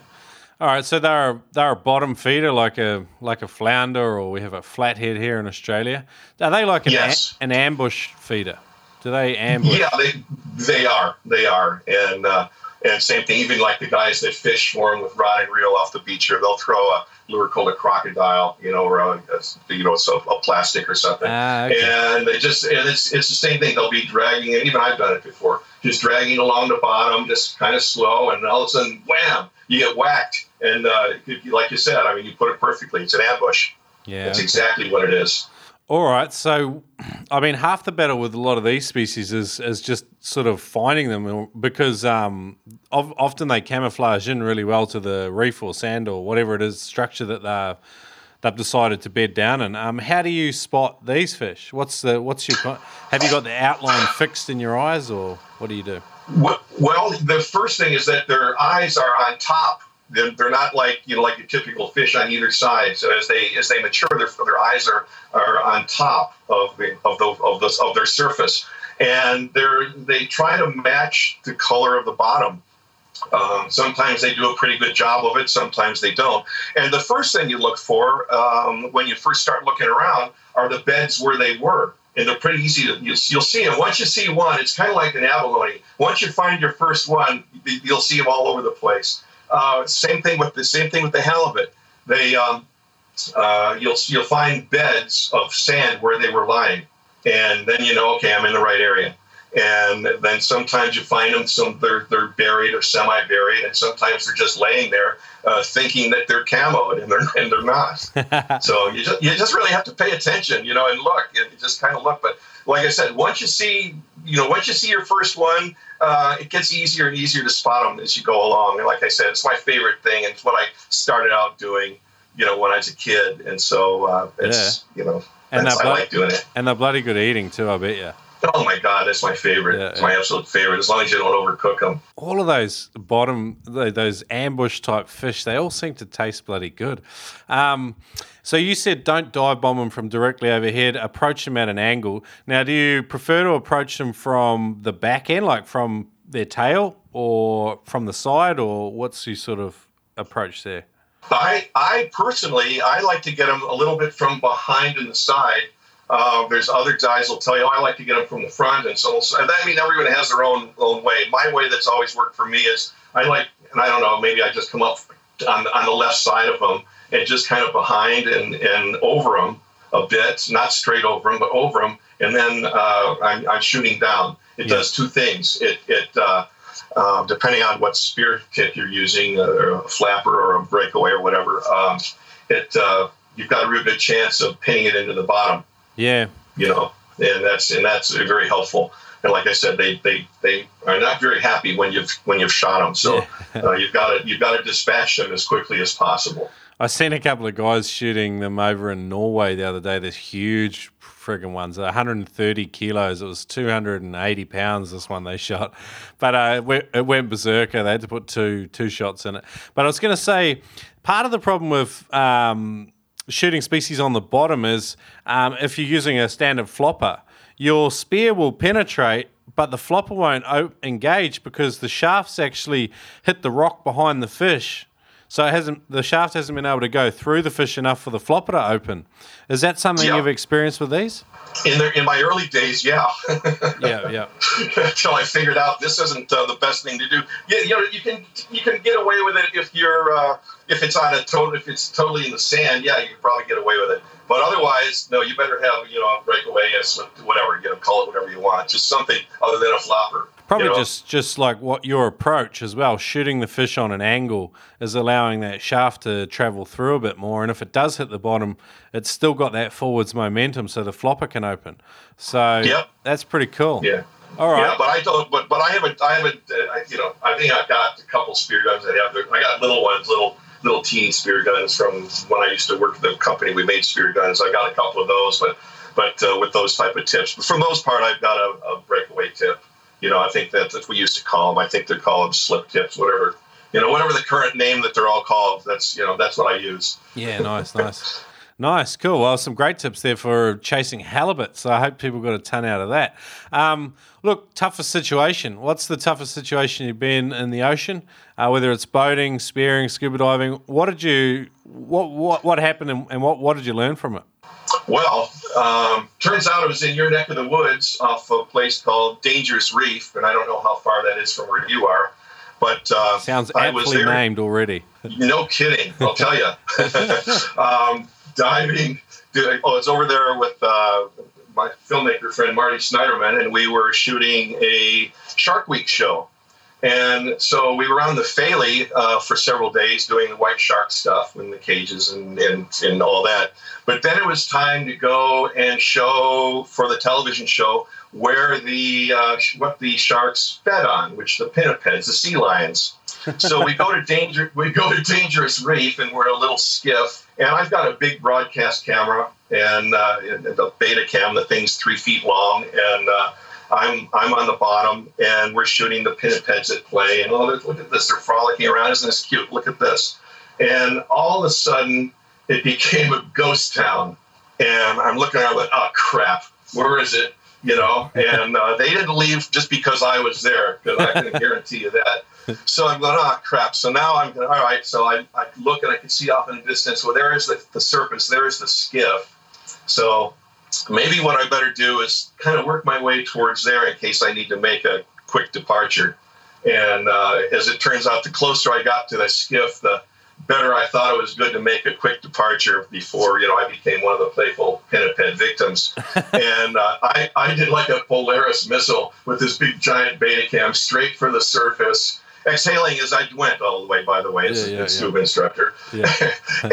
All right. So they're they're a bottom feeder, like a like a flounder, or we have a flathead here in Australia. Are they like an a- an ambush feeder? Do they ambush? Yeah, they they are they are, and uh, and same thing. Even like the guys that fish for them with rod and reel off the beach here, they'll throw a lure called a crocodile, you know, or a, a- you know, it's a, plastic or something, Ah, okay. and they just and it's it's the same thing. They'll be dragging it. Even I've done it before, just dragging along the bottom, just kind of slow, and all of a sudden, wham, you get whacked. And uh, like you said, I mean, you put it perfectly. It's an ambush. Yeah. That's exactly what it is. All right. So, I mean, half the battle with a lot of these species is is just sort of finding them because um, of, often they camouflage in really well to the reef or sand or whatever it is structure that they they've decided to bed down in. Um, how do you spot these fish? What's the what's your have you got the outline fixed in your eyes or what do you do? Well, the first thing is that their eyes are on top They're, they're not like you know like a typical fish on either side. So as they as they mature, their, their eyes are, are on top of the of the of the of their surface, and they're they try to match the color of the bottom. Um, sometimes they do a pretty good job of it. Sometimes they don't. And the first thing you look for um, when you first start looking around are the beds where they were and they're pretty easy to you'll, you'll see them once you see one it's kind of like an abalone once you find your first one you'll see them all over the place uh, same thing with the same thing with the halibut. They um, uh, you'll you'll find beds of sand where they were lying. And then you know okay i'm in the right area. And then sometimes you find them some they're they're buried or semi buried and sometimes they're just laying there uh, thinking that they're camoed and they're and they're not. (laughs) So you just you just really have to pay attention you know and look and just kind of look. But like i said once you see you know once you see your first one uh, it gets easier and easier to spot them as you go along. And like i said it's my favorite thing. And it's what i started out doing you know when i was a kid. And so uh, it's yeah. you know and I like doing it. and they're bloody good eating too i bet you Oh my god, that's my favorite. Yeah, it's my absolute favorite. As long as you don't overcook them. All of those bottom, those ambush type fish, they all seem to taste bloody good. Um, so you said don't dive bomb them from directly overhead. Approach them at an angle. Now, do you prefer to approach them from the back end, like from their tail, or from the side, or what's your sort of approach there? I, I personally, I like to get them a little bit from behind and the side uh, there's other guys will tell you, oh, I like to get them from the front, and so, so that I mean everyone has their own own way. My way that's always worked for me is I like, and I don't know, maybe I just come up on, on the left side of them and just kind of behind and and over them a bit, not straight over them, but over them, and then uh, I'm, I'm, shooting down. It yeah. does two things. It it uh, uh, depending on what spear tip you're using, uh, or a flapper or a breakaway or whatever, um, it uh, you've got a real good chance of pinning it into the bottom. Yeah. You know, and that's and that's very helpful. And like I said, they they, they are not very happy when you've when you've shot them. So yeah. uh, you've got to you've got to dispatch them as quickly as possible. I seen a couple of guys shooting them over in Norway the other day. There's huge friggin' ones, 130 kilos. It was 280 pounds. This one they (laughs) shot, but uh, it, went, it went berserker. They had to put two two shots in it. But I was going to say, part of the problem with um, shooting species on the bottom is um, if you're using a standard flopper, your spear will penetrate, but the flopper won't engage because the shafts actually hit the rock behind the fish. So it hasn't the shaft hasn't been able to go through the fish enough for the flopper to open. Is that something yeah. you've experienced with these? In the, in my early days, yeah. (laughs) yeah, yeah. Until I figured out this isn't uh, the best thing to do. Yeah, you know, you can you can get away with it if you're uh, if it's on a total if it's totally in the sand. Yeah, you can probably get away with it. But otherwise, no, you better have you know a breakaway, a whatever. You know, call it whatever you want. Just something other than a flopper. Probably you know? just just like what your approach as well. Shooting the fish on an angle is allowing that shaft to travel through a bit more, and if it does hit the bottom, it's still got that forwards momentum, so the flopper can open. So yep. that's pretty cool. Yeah. All right. Yeah, but I don't. But but I haven't. I haven't. Uh, I, you know, I think I've got a couple spear guns. I have. I got little ones, little little teeny spear guns from when I used to work for the company. We made spear guns. I got a couple of those, but but uh, with those type of tips. But for the most part, I've got a, a breakaway tip you know, I think that that's we used to call them. I think they're called slip tips, whatever. You know, whatever the current name that they're all called. That's you know, that's what I use. Yeah, nice, nice. Nice, cool. Well, some great tips there for chasing halibut. So I hope people got a ton out of that. Um, look, toughest situation. What's the toughest situation you've been in the ocean? Uh, whether it's boating, spearing, scuba diving. What did you? What what what happened, and, and what what did you learn from it? Well, um, turns out it was in your neck of the woods off a place called Dangerous Reef, and I don't know how far that is from where you are. But uh, sounds aptly named already. no kidding, I'll tell you. (laughs) um, diving. Oh, it's over there with uh, my filmmaker friend Marty Snyderman, and we were shooting a Shark Week show. And so we were on the Falie uh, for several days doing the white shark stuff in the cages and, and, and all that. But then it was time to go and show for the television show where the uh, what the sharks fed on, which the pinnipeds, the sea lions. So we go to danger we go to dangerous reef and we're in a little skiff. And I've got a big broadcast camera and uh, a beta cam. The thing's three feet long and. Uh, I'm I'm on the bottom, and we're shooting the pinnipeds at play. And oh, look at this! They're frolicking around. Isn't this cute? Look at this! And all of a sudden, it became a ghost town. And I'm looking around like, oh crap, where is it? You know, and uh, they didn't leave just because I was there, because I can (laughs) guarantee you that. So I'm going, oh crap. So now I'm going, all right. So I, I look and I can see off in the distance. Well, there is the, the surface, there is the skiff. So maybe what I better do is kind of work my way towards there in case I need to make a quick departure. And uh, as it turns out, the closer I got to the skiff, the better I thought it was good to make a quick departure before you know I became one of the playful pinniped victims. (laughs) and uh, I, I did like a Polaris missile with this big giant Betacam straight for the surface exhaling as I went all the way. By the way, as yeah, yeah, a scuba yeah. instructor, (laughs) (laughs) and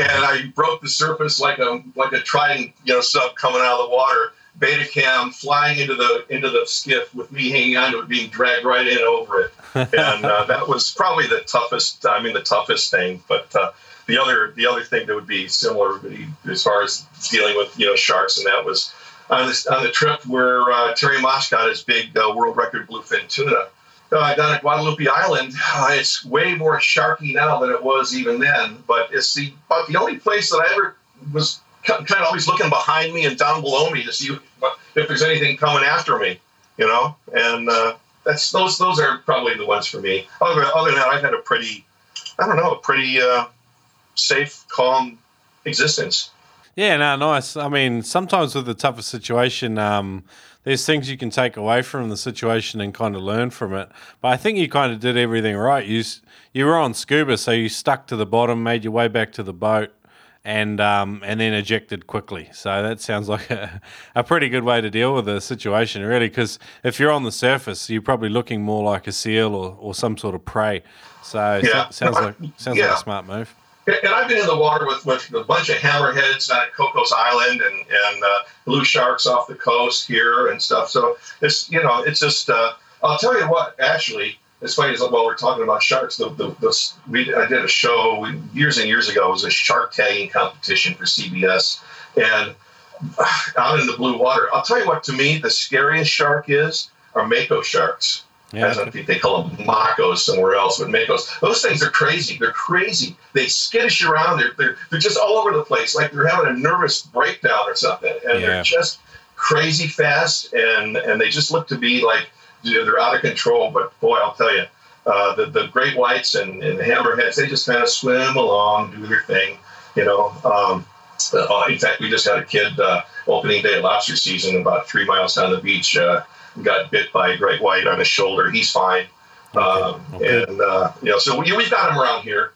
I broke the surface like a like a trident, you know, sub coming out of the water. Beta cam flying into the into the skiff with me hanging onto it, being dragged right in over it, and uh, that was probably the toughest. I mean, the toughest thing. But uh, the other the other thing that would be similar as far as dealing with you know sharks, and that was on, this, on the trip where uh, Terry Maas got his big uh, world record bluefin tuna uh, down at Guadalupe Island, uh, it's way more sharky now than it was even then. But it's the the only place that I ever was kind of always looking behind me and down below me to see if there's anything coming after me, you know. And uh, that's those those are probably the ones for me. Other other than that, I've had a pretty, I don't know, a pretty uh, safe, calm existence. Yeah, no, nice. I mean, sometimes with the toughest situation, um, there's things you can take away from the situation and kind of learn from it. But I think you kind of did everything right. You you were on scuba, so you stuck to the bottom, made your way back to the boat, and um, and then ejected quickly. So that sounds (laughs) like a, a pretty good way to deal with the situation, really. Because if you're on the surface, you're probably looking more like a seal or, or some sort of prey. So yeah. sounds like sounds yeah. like a smart move and I've been in the water with, with a bunch of hammerheads out at Cocos Island and, and uh, blue sharks off the coast here and stuff. So it's, you know, it's just, uh, I'll tell you what, actually, it's funny as while we're talking about sharks, the, the, the, we, I did a show years and years ago. It was a shark tagging competition for CBS. And uh, out in the blue water, I'll tell you what, to me, the scariest shark is are mako sharks. Yeah. I think they call them Makos somewhere else, but Makos. Those things are crazy. They're crazy. They skittish around. They're, they're, they're just all over the place, like they're having a nervous breakdown or something. And yeah. they're just crazy fast, and, and they just look to be like they're out of control. But boy, I'll tell you, uh, the, the great whites and, and the hammerheads, they just kind of swim along, do their thing, you know. Um, uh, in fact, we just had a kid uh, opening day of lobster season about three miles down the beach. Uh, got bit by a great white on his shoulder. He's fine. Um, okay. And, uh, you know, so we, have got him around here,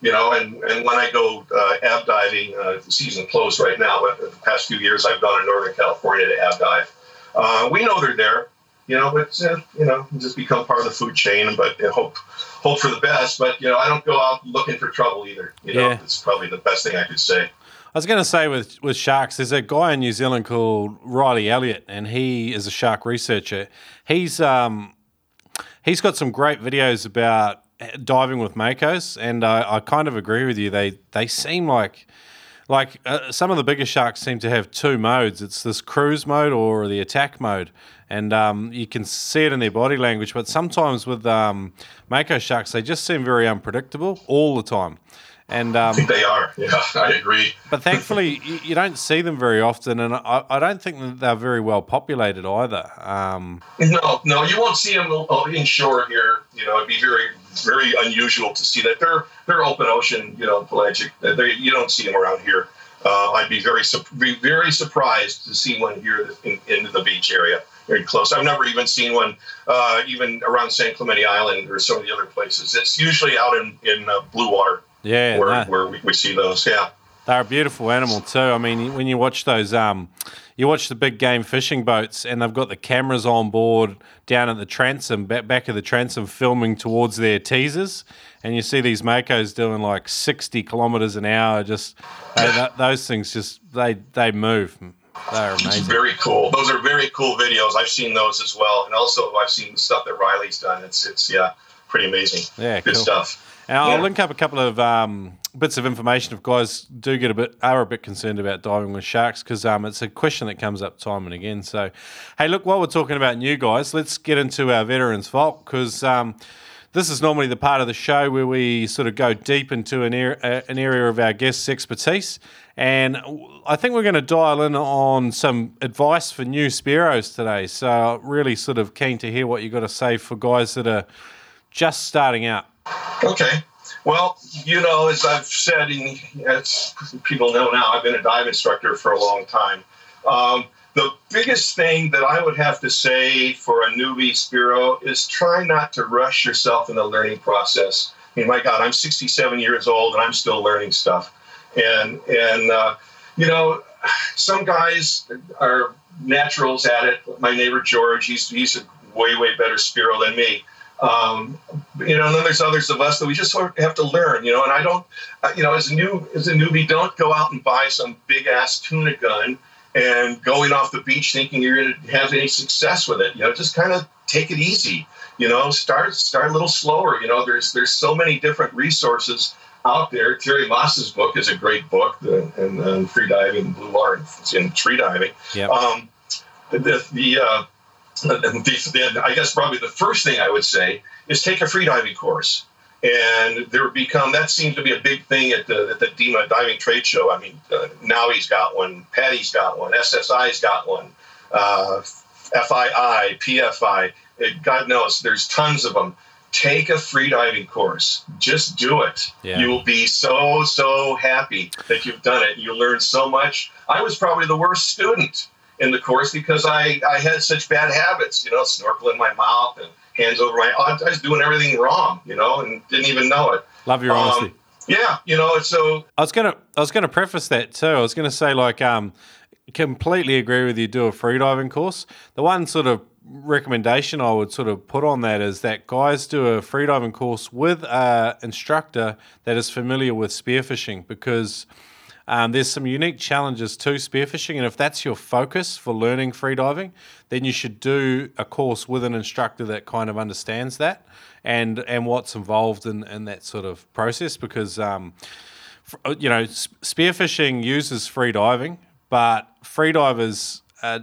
you know, and, and when I go uh, ab diving, uh, the season closed right now, but the past few years I've gone to Northern California to ab dive. Uh, we know they're there, you know, but, uh, you know, just become part of the food chain, but you hope, hope for the best. But, you know, I don't go out looking for trouble either. You know, yeah. it's probably the best thing I could say. I was going to say with with sharks, there's a guy in New Zealand called Riley Elliott, and he is a shark researcher. He's um he's got some great videos about diving with makos, and I, I kind of agree with you. They they seem like like uh, some of the bigger sharks seem to have two modes. It's this cruise mode or the attack mode, and um, you can see it in their body language. But sometimes with um, mako sharks, they just seem very unpredictable all the time. And um, I think they are. (laughs) Yeah, I agree. but thankfully, (laughs) you, you, don't see them very often, and I, I, don't think that they're very well populated either. Um, no, no, you won't see them inshore here. You know, it'd be very, very unusual to see that. They're they're open ocean, you know, pelagic. They, you don't see them around here. Uh, I'd be very be very surprised to see one here in, in the beach area very close. I've never even seen one uh, even around San Clemente Island or some of the other places. It's usually out in in uh, blue water. Yeah, where, where we, we, see those. Yeah, they're a beautiful animal too. I mean, when you watch those, um, you watch the big game fishing boats, and they've got the cameras on board down at the transom, back, back of the transom, filming towards their teasers, and you see these makos doing like sixty kilometers an hour. Just they, that, those things, just they they move. They're amazing. It's very cool. Those are very cool videos. I've seen those as well, and also I've seen the stuff that Riley's done. It's it's yeah, pretty amazing. Yeah, good cool. stuff. And I'll link up a couple of um, bits of information if guys do get a bit are a bit concerned about diving with sharks because um, it's a question that comes up time and again. So, hey, look, while we're talking about new guys, let's get into our veterans vault because. Um, this is normally the part of the show where we sort of go deep into an, er- uh, an area of our guest's expertise. And I think we're going to dial in on some advice for new Spearos today. So, really sort of keen to hear what you've got to say for guys that are just starting out. Okay. Well, you know, as I've said, and as people know now, I've been a dive instructor for a long time. Um, the biggest thing that I would have to say for a newbie Spearo is try not to rush yourself in the learning process. I mean, my God, I'm 67 years old and I'm still learning stuff. And, and uh, you know, some guys are naturals at it. My neighbor George, he's, he's a way, way better Spearo than me. Um, you know, and then there's others of us that we just sort of have to learn, you know, and I don't, you know, as a new, as a newbie, don't go out and buy some big ass tuna gun and going off the beach thinking you're going to have any success with it. You know, just kind of take it easy. You know, start start a little slower. You know, there's there's so many different resources out there. Terry Maas's book is a great book, the, and, and free diving, blue water, and tree diving. Yeah. Um, the the, uh, the, the, I guess probably the first thing I would say is take a freediving course and there become that seems to be a big thing at the at the DEMA diving trade show. I mean, uh, he's got one, PADI's got one, SSI's got one, uh, FII, PFI. It, God knows, there's tons of them. Take a freediving course. Just do it. Yeah. You will be so so happy that you've done it. You learn so much. I was probably the worst student in the course because I I had such bad habits. You know, snorkel in my mouth and hands over my. I was doing everything wrong, you know, and didn't even know it. Love your Um, honesty. Yeah, you know, so I was gonna I was gonna preface that too. I was gonna say like um completely agree with you. Do a freediving course. The one sort of recommendation I would sort of put on that is that guys do a freediving course with a instructor that is familiar with spearfishing because. Um, there's some unique challenges to spearfishing, and if that's your focus for learning freediving, then you should do a course with an instructor that kind of understands that and and what's involved in, in that sort of process. Because um, you know, spearfishing uses free diving, but freedivers uh,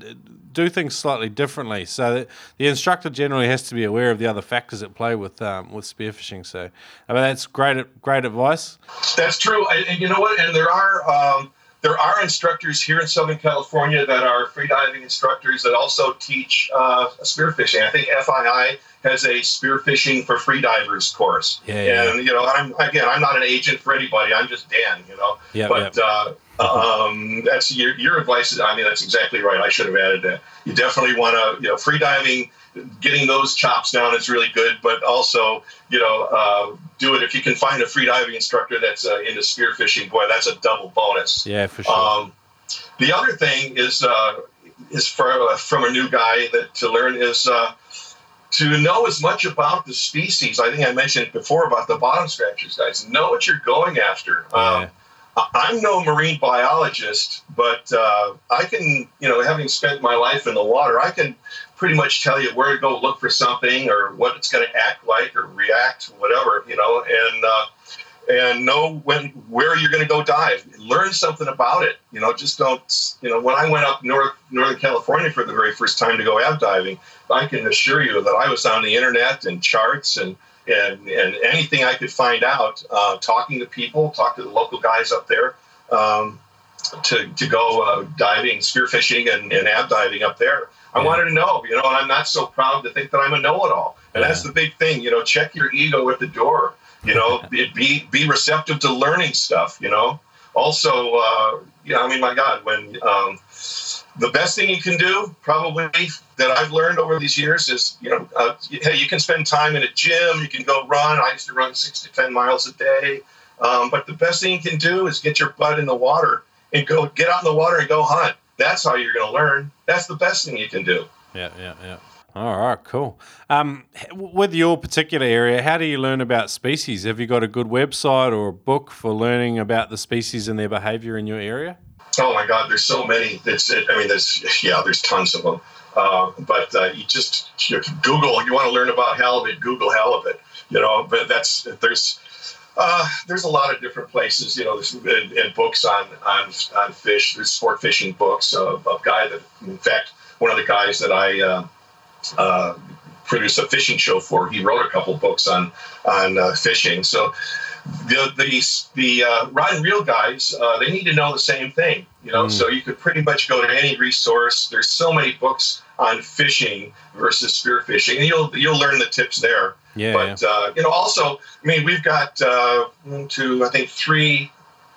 do things slightly differently. So the instructor generally has to be aware of the other factors at play with um, with spearfishing. So, I mean, that's great great advice. That's true, and, you know what? And there are um, there are instructors here in Southern California that are freediving instructors that also teach uh, spearfishing. I think FII has a spearfishing for freedivers course. Yeah, yeah. And you know, I'm again, I'm not an agent for anybody. I'm just Dan. You know. Yeah, But uh, um, that's your your advice. Is, I mean, that's exactly right. I should have added that. You definitely want to, you know, freediving. Getting those chops down is really good, but also, you know, uh, do it if you can find a freediving instructor that's uh, into spearfishing. Boy, that's a double bonus. Yeah, for sure. Um, the other thing is uh, is for uh, from a new guy that to learn is uh, to know as much about the species. I think I mentioned it before about the bottom scratchers, guys. Know what you're going after. Yeah. Um, I- I'm no marine biologist, but uh, I can, you know, having spent my life in the water, I can pretty much tell you where to go look for something or what it's going to act like or react, whatever, you know, and uh, and know when where you're going to go dive. Learn something about it. You know, just don't. You know, when I went up north Northern California for the very first time to go ab diving, I can assure you that I was on the internet and charts and and and anything I could find out, uh, talking to people, talk to the local guys up there. Um, to, to go uh, diving, spearfishing, and, and ab diving up there. I Yeah. wanted to know, you know, and I'm not so proud to think that I'm a know-it-all. And that's the big thing, you know. Check your ego at the door. You know, (laughs) be be, be receptive to learning stuff. You know. Also, uh, you know, I mean, my God, when um, the best thing you can do, probably that I've learned over these years, is you know, uh, hey, you can spend time in a gym, you can go run. I used to run six to ten miles a day. Um, but the best thing you can do is get your butt in the water and go get out in the water and go hunt. That's how you're going to learn. That's the best thing you can do. Yeah, yeah, yeah. All right, cool. Um, with your particular area, how do you learn about species? Have you got a good website or a book for learning about the species and their behavior in your area? Oh my God, there's so many. It's, it, I mean, there's yeah, there's tons of them. Uh, but uh, you just you Google. You want to learn about halibut? Google halibut. You know, but that's there's Uh, there's a lot of different places, you know, there's and, and books on, on on fish. There's sport fishing books of a guy that, in fact, one of the guys that I uh, uh, produced a fishing show for, he wrote a couple books on on uh, fishing. So the the the uh, rod and reel guys, uh, they need to know the same thing, you know. Mm. So you could pretty much go to any resource. There's so many books on fishing versus spearfishing, and you'll you'll learn the tips there. Yeah. But uh, you know, also, I mean, we've got uh, one, two, I think three,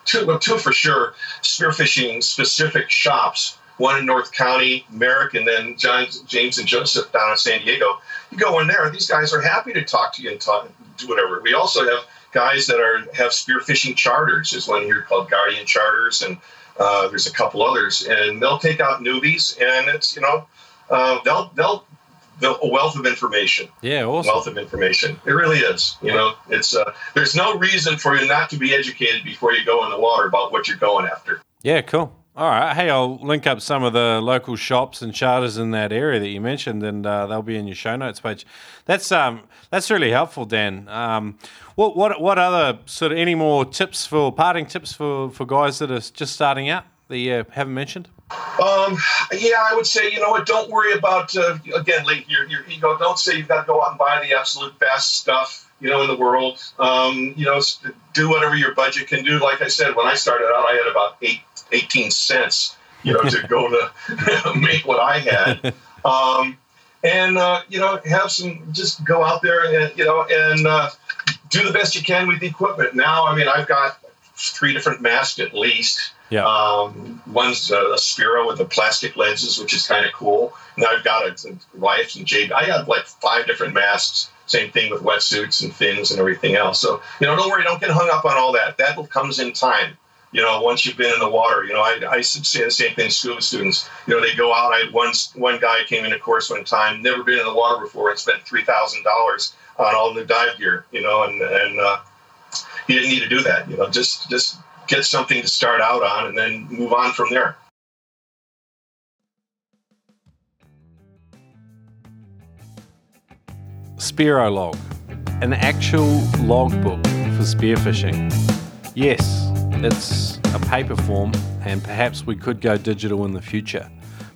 two, well, two for sure, spearfishing specific shops. One in North County, Merrick, and then John, James and Joseph down in San Diego. You go in there; these guys are happy to talk to you and talk, do whatever. We also have guys that are have spearfishing charters. There's one here called Guardian Charters, and uh, there's a couple others, and they'll take out newbies, and it's you know uh, they'll they'll a wealth of information. Yeah, awesome. Wealth of information. It really is. You know, it's uh, there's no reason for you not to be educated before you go in the water about what you're going after. Yeah, cool. All right. Hey, I'll link up some of the local shops and charters in that area that you mentioned, and uh, they'll be in your show notes page. That's um, that's really helpful, Dan. Um, what what what other sort of any more tips for parting tips for for guys that are just starting out that you haven't mentioned? Um, yeah, I would say, you know what, don't worry about, uh, again, like your, your ego. Don't say you've got to go out and buy the absolute best stuff, you know, in the world. Um, you know, do whatever your budget can do. Like I said, when I started out, I had about eight, 18 cents, you know, to (laughs) go to (laughs) make what I had. Um, and, uh, you know, have some, just go out there and, you know, and uh, do the best you can with the equipment. Now, I mean, I've got three different masks at least. Yeah. Um, one's a, a Spiro with the plastic lenses, which is kind of cool. And I've got a, a and Jade. I have like five different masks. Same thing with wetsuits and fins and everything else. So you know, don't worry, don't get hung up on all that. That comes in time. You know, once you've been in the water, you know, I, I say the same thing to scuba students. You know, they go out. I had one one guy came in a course one time, never been in the water before, and spent three thousand dollars on all the dive gear. You know, and and uh, he didn't need to do that. You know, just just get something to start out on and then move on from there. Spearo log, an actual logbook for spearfishing. Yes, it's a paper form, and perhaps we could go digital in the future.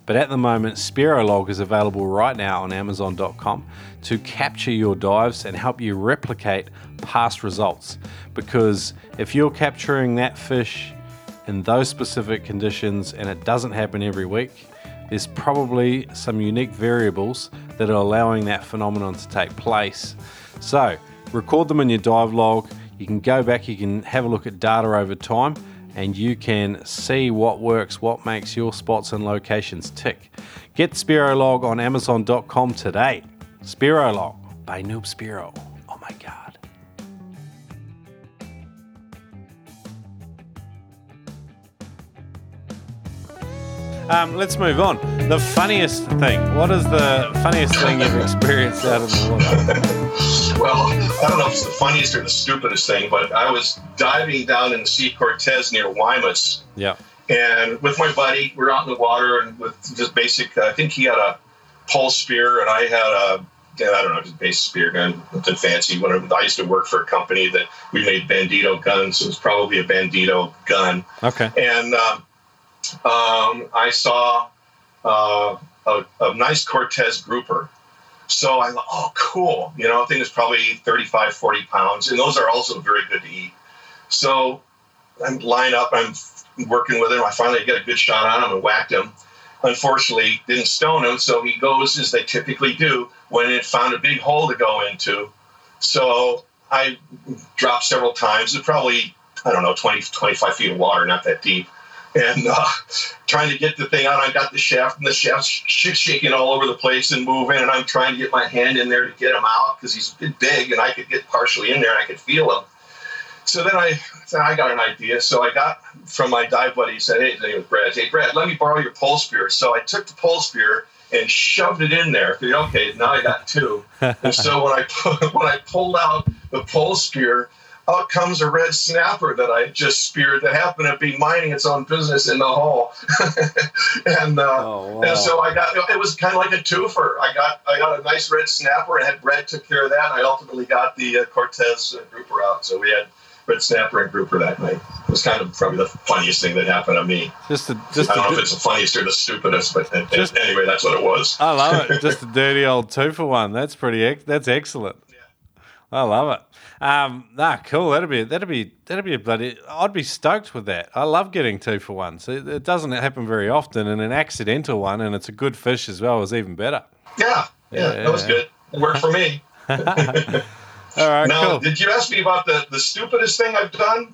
But at the moment, Spearolog is available right now on Amazon.com to capture your dives and help you replicate past results. Because if you're capturing that fish in those specific conditions and it doesn't happen every week, there's probably some unique variables that are allowing that phenomenon to take place. So, record them in your dive log. You can go back, you can have a look at data over time and you can see what works, what makes your spots and locations tick. Get Spearolog on Amazon.com today. Spearolog by Noob Spearo. Oh my God. Um, let's move on. The funniest thing. What is the funniest thing you've experienced out of the water? (laughs) well, I don't know if it's the funniest or the stupidest thing, but I was diving down in the Sea Cortez near Guaymas. Yeah. And with my buddy, we're out in the water and with just basic. Uh, I think he had a pole spear and I had a I don't know, just basic spear gun, nothing fancy. Whatever. I used to work for a company that we made bandito guns, so it was probably a bandito gun. Okay. And um, um, I saw uh, a, a, nice Cortez grouper. So I thought, oh, cool. You know, I think it's probably 35, 40 pounds. And those are also very good to eat. So I'm line up, I'm working with him. I finally get a good shot on him and whacked him. Unfortunately, didn't stone him. So he goes as they typically do when it found a big hole to go into. So I dropped several times. It probably, I don't know, 20, 25 feet of water, not that deep and uh, trying to get the thing out. I got the shaft, and the shaft's shaking all over the place and moving, and I'm trying to get my hand in there to get him out because he's big, and I could get partially in there, and I could feel him. So then I said, I got an idea. So I got from my dive buddy, he said, hey, his name was Brad. Hey, Brad, let me borrow your pole spear. So I took the pole spear and shoved it in there. Figured, okay, now I got two. (laughs) and so when I (laughs) when I pulled out the pole spear, out comes a red snapper that I just speared that happened to be minding its own business in the hall. (laughs) and, uh, oh, wow. and so I got it was kind of like a twofer. I got I got a nice red snapper and had Brad took care of that. And I ultimately got the uh, Cortez uh, grouper out. So we had red snapper and grouper that night. It was kind of probably the funniest thing that happened to me. Just a, just I don't know if it's the funniest or the stupidest, but Just- anyway, that's what it was. I love it. (laughs) Just a dirty old two for one. That's pretty. That's excellent. I love it. Um, nah, cool. That'd be that'd be that'd be a bloody. I'd be stoked with that. I love getting two for ones. It, it doesn't happen very often, and an accidental one, and it's a good fish as well, is even better. Yeah, yeah, that was good. It worked for me. (laughs) (laughs) All right, Now, cool. did you ask me about the, the stupidest thing I've done?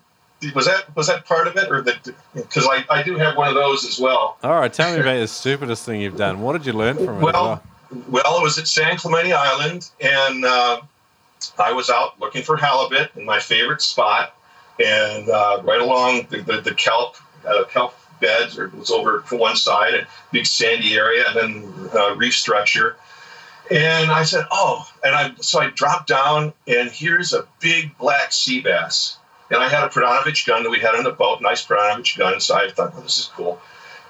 Was that was that part of it, or the? because I, I do have one of those as well. All right, tell me about the stupidest thing you've done. What did you learn from it? as Well, well, it was at San Clemente Island, and uh, I was out looking for halibut in my favorite spot, and uh, right along the, the, the kelp uh, kelp beds, or it was over to one side, and big sandy area, and then uh, reef structure. And I said, "Oh!" And I so I dropped down, and here's a big black sea bass. And I had a Prodanovich gun that we had on the boat, nice Prodanovich gun. So I thought, "Well, this is cool."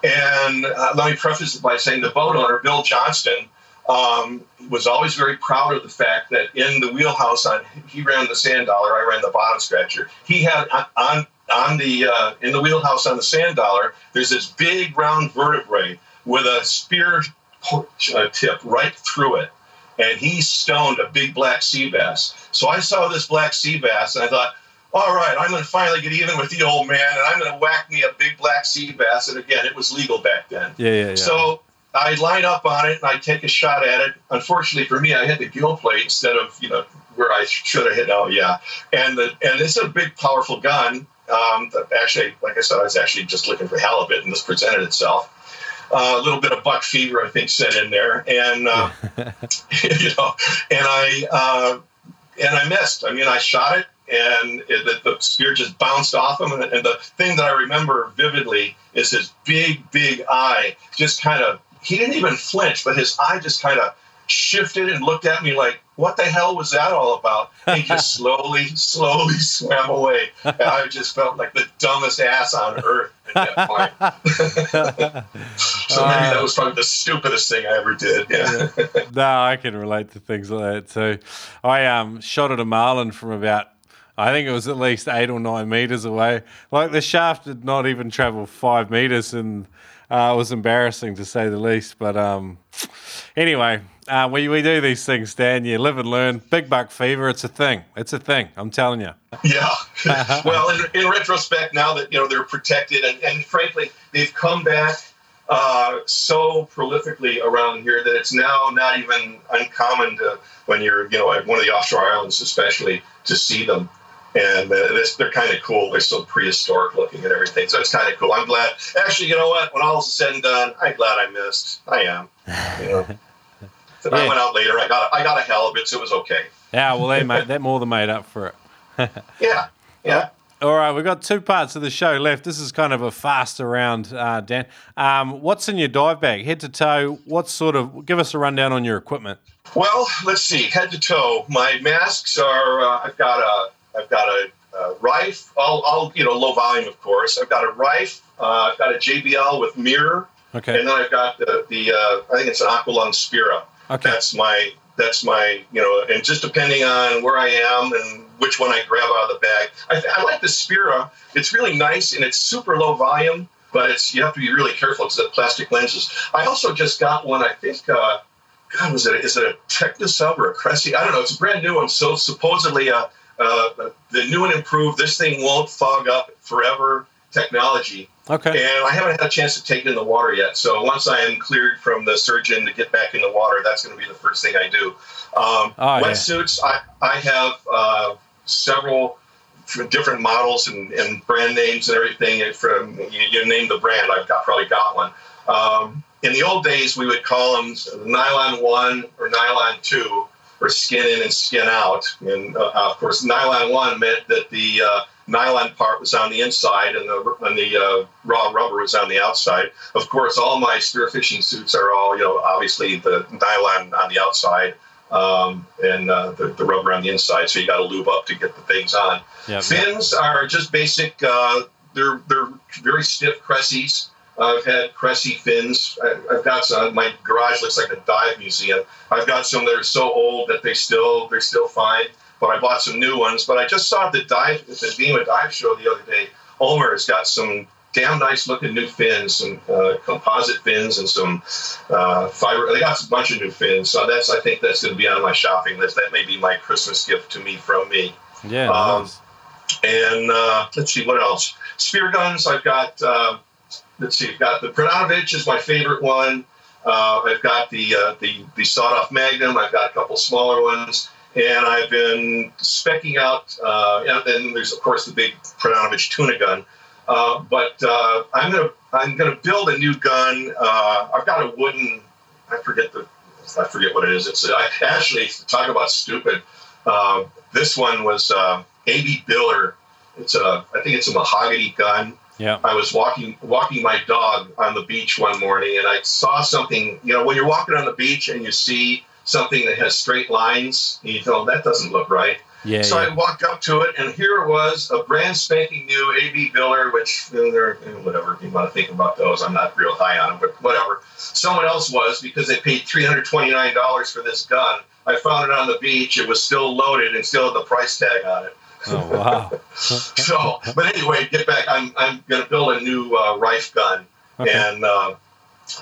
And uh, let me preface it by saying the boat owner, Bill Johnston, um, was always very proud of the fact that in the wheelhouse on he ran the sand dollar, I ran the bottom scratcher. He had on on, the uh, in the wheelhouse on the sand dollar. There's this big round vertebrae with a spear uh, tip right through it, and he stoned a big black sea bass. So I saw this black sea bass, and I thought. All right, I'm going to finally get even with the old man, and I'm going to whack me a big black sea bass. And again, it was legal back then. Yeah, yeah, yeah. So I line up on it and I take a shot at it. Unfortunately for me, I hit the gill plate instead of you know where I should have hit. Oh yeah, and the and it's a big, powerful gun. Um, that actually, like I said, I was actually just looking for halibut, and this presented itself. Uh, a little bit of buck fever, I think, set in there, and uh, (laughs) (laughs) you know, and I uh, and I missed. I mean, I shot it, and it, the, the spear just bounced off him. And, and the thing that I remember vividly is his big, big eye just kind of. He didn't even flinch, but his eye just kind of shifted and looked at me like, "What the hell was that all about?" And he just (laughs) slowly, slowly (laughs) swam away, and I just felt like the dumbest ass on earth at that point. (laughs) so maybe that was probably the stupidest thing I ever did. Yeah. no, I can relate to things like that too. I um shot at a marlin from about I think it was at least eight or nine meters away. Like the shaft did not even travel five meters, and uh, it was embarrassing to say the least. But um, anyway, uh, we we do these things, Dan. You live and learn. Big buck fever, it's a thing. It's a thing. I'm telling you. Yeah. (laughs) well, in, in retrospect, now that you know they're protected, and, and frankly, they've come back uh, so prolifically around here that it's now not even uncommon to when you're you know at one of the offshore islands, especially to see them. And uh, they're kind of cool. They're so prehistoric looking and everything. So it's kind of cool. I'm glad. Actually, you know what? When all is said and done, I'm glad I missed. I am. You know. (laughs) So I went out later. I got I got a halibut, so it was okay. Yeah, well, they made that more than made up for it. (laughs) Yeah. Yeah. All right, we've got two parts of the show left. This is kind of a faster round, uh, Dan. Um, what's in your dive bag, head to toe? What sort of? Give us a rundown on your equipment. Well, let's see. Head to toe. My masks are. Uh, I've got a. I've got a, a Riffe. All, all you know, low volume, of course. I've got a Riffe. Uh, I've got a JBL with mirror, Okay. and then I've got the. the uh, I think it's an Aqualung Spira. Okay. That's my. That's my. You know, and just depending on where I am and which one I grab out of the bag. I, I like the Spira. It's really nice and it's super low volume, but it's you have to be really careful because the plastic lenses. I also just got one. I think. Uh, God, was it? Is it a Technisub or a Cressi? I don't know. It's a brand new one. So supposedly, uh, uh, the new and improved. This thing won't fog up forever. Technology, Okay. and I haven't had a chance to take it in the water yet. So once I am cleared from the surgeon to get back in the water, that's going to be the first thing I do. Um, Oh, yeah. wetsuits. I I have uh, several different models and, and brand names and everything. From you, you name the brand, I've got probably got one. Um, in the old days, we would call them nylon one or nylon two, or skin in and skin out. And uh, of course, nylon one meant that the uh, nylon part was on the inside and the and the uh, raw rubber was on the outside. Of course, all my spearfishing suits are all you know obviously the nylon on the outside um, and uh, the, the rubber on the inside. So you got to lube up to get the things on. Yep. Fins are just basic. Uh, they're they're very stiff Cressis. I've had Cressi fins. I've got some. My garage looks like a dive museum. I've got some that are so old that they still they're still fine. but I bought some new ones. But I just saw the dive, the DEMA dive show the other day. Omer has got some damn nice looking new fins, some uh, composite fins, and some uh, fiber. They got a bunch of new fins, so that's I think that's going to be on my shopping list. That may be my Christmas gift to me from me. Yeah. Um, nice. And uh, let's see what else. Spear guns. I've got. Let's see. I've got the Prodanovich is my favorite one. Uh, I've got the uh, the the sawed off Magnum. I've got a couple smaller ones and I've been specking out. Uh, and then there's of course the big Prodanovich tuna gun. Uh, but uh, I'm gonna I'm gonna build a new gun. Uh, I've got a wooden. I forget the I forget what it is. It's I, actually talk about stupid. This one was uh, A.B. Biller. It's a I think it's a mahogany gun. Yeah. I was walking walking my dog on the beach one morning, and I saw something. You know, when you're walking on the beach and you see something that has straight lines, you know that doesn't look right. Yeah, so yeah. I walked up to it, and here it was, a brand spanking new AB Biller, which you know, they're you know, whatever you want to think about those. I'm not real high on them, but whatever. Someone else was because they paid $329 for this gun. I found it on the beach. It was still loaded and still had the price tag on it. Oh wow! (laughs) so, but anyway, get back. I'm I'm going to build a new uh, Riffe gun, okay. and uh,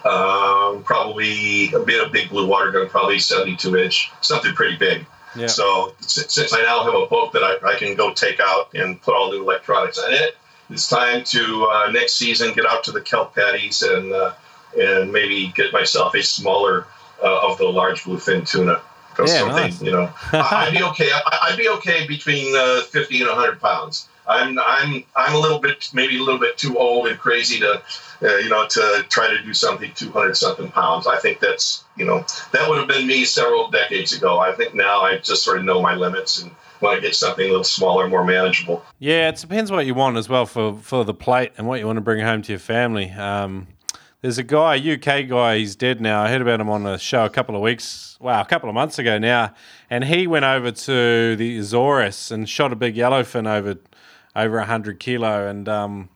um, probably a bit of big blue water gun, probably 72 inch, something pretty big. Yeah. So since I now have a boat that I, I, can go take out and put all new electronics on it, it's time to uh, next season get out to the kelp patties and uh, and maybe get myself a smaller uh, of the large bluefin tuna. Yeah, something, nice. you know, I'd be okay. I'd be okay between uh, 50 and 100 pounds. I'm I'm I'm a little bit maybe a little bit too old and crazy to uh, you know to try to do something 200 something pounds. I think that's you know that would have been me several decades ago. I think now I just sort of know my limits and want to get something a little smaller, more manageable. Yeah, it depends what you want as well for for the plate and what you want to bring home to your family. Um, there's a guy, UK guy, he's dead now. I heard about him on a show a couple of weeks, wow, a couple of months ago now. And he went over to the Azores and shot a big yellowfin over over 100 kilo. And um,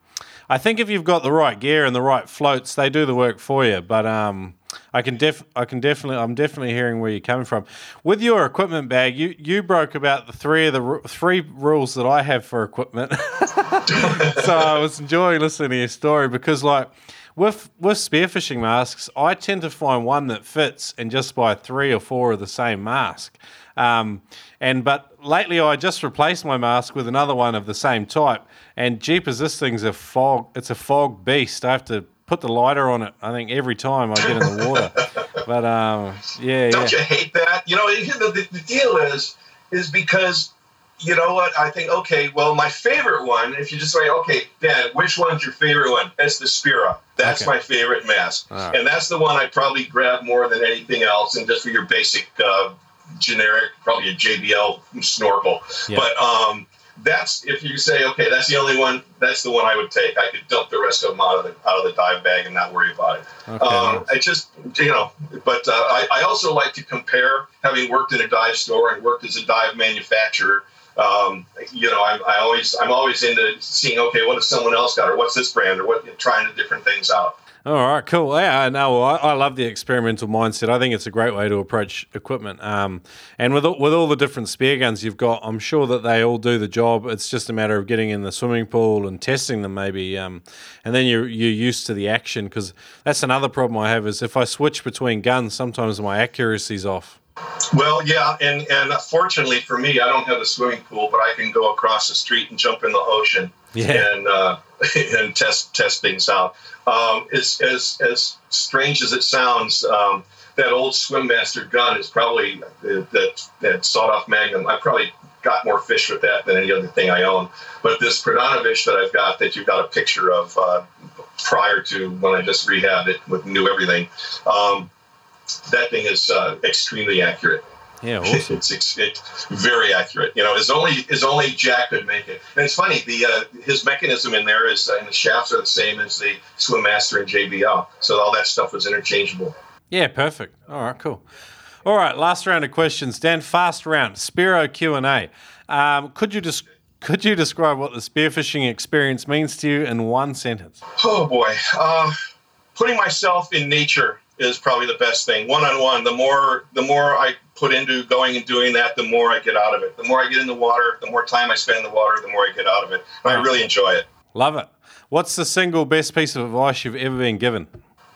I think if you've got the right gear and the right floats, they do the work for you. But um, I can def I can definitely I'm definitely hearing where you're coming from with your equipment bag. You you broke about the three of the three rules that I have for equipment. (laughs) so I was enjoying listening to your story because like with with spearfishing masks, I tend to find one that fits and just buy three or four of the same mask. Um, and but lately, I just replaced my mask with another one of the same type. And jeepers, this thing's a fog. It's a fog beast. I have to put the lighter on it. I think every time I get in the water. (laughs) but um, yeah, don't yeah. you hate that? You know, the, the deal is is because you know what? I think, okay, well, my favorite one, if you just say, okay, Dan, which one's your favorite one? It's the Spira. That's Okay. my favorite mask. Right. And that's the one I probably grab more than anything else. And just for your basic, uh, generic, probably a JBL snorkel. Yeah. But um, that's, if you say, okay, that's the only one, that's the one I would take. I could dump the rest of them out of the, out of the dive bag and not worry about it. Okay, Um, nice. I just, you know, but uh, I, I also like to compare, having worked in a dive store and worked as a dive manufacturer. Um, you know, I'm, I always, I'm always into seeing, okay, what has someone else got, or what's this brand, or what, trying the different things out. All right, cool. Yeah, no, I, I love the experimental mindset. I think it's a great way to approach equipment. Um, and with with all the different spear guns you've got, I'm sure that they all do the job. It's just a matter of getting in the swimming pool and testing them, maybe. Um, and then you're you're used to the action because that's another problem I have is if I switch between guns, sometimes my accuracy's off. Well, yeah, and and fortunately for me, I don't have a swimming pool, but I can go across the street and jump in the ocean Yeah. and uh, (laughs) and test test things out. Um, as as as strange as it sounds, um, that old Swimmaster gun is probably uh, that that sawed off Magnum. I probably got more fish with that than any other thing I own. But this Prodanovich that I've got, that you've got a picture of uh, prior to when I just rehabbed it with new everything. Um, that thing is uh, extremely accurate. Yeah, (laughs) awesome. it's, it's it's very accurate. You know, as only as only Jack could make it. And it's funny, the uh, his mechanism in there is, uh, and the shafts are the same as the Swimmaster and JBL. So all that stuff was interchangeable. Yeah, perfect. All right, cool. All right, last round of questions. Dan, fast round. Spearo Q and A. Um, could you just could you describe what the spearfishing experience means to you in one sentence? Oh boy, uh, putting myself in nature is probably the best thing. One on one, the more the more I put into going and doing that, the more I get out of it. The more I get in the water, the more time I spend in the water, the more I get out of it. And I really enjoy it. Love it. What's the single best piece of advice you've ever been given?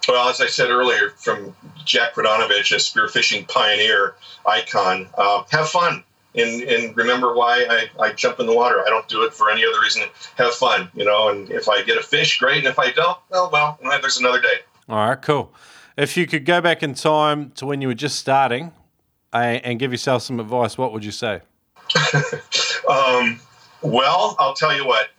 Well, as I said earlier, from Jack Prodanovich, a spearfishing pioneer icon, uh, have fun and, and remember why I, I jump in the water. I don't do it for any other reason. Have fun, you know. And if I get a fish, great. And if I don't, well, well, there's another day. All right, cool. If you could go back in time to when you were just starting and give yourself some advice, what would you say? (laughs) um, well, I'll tell you what.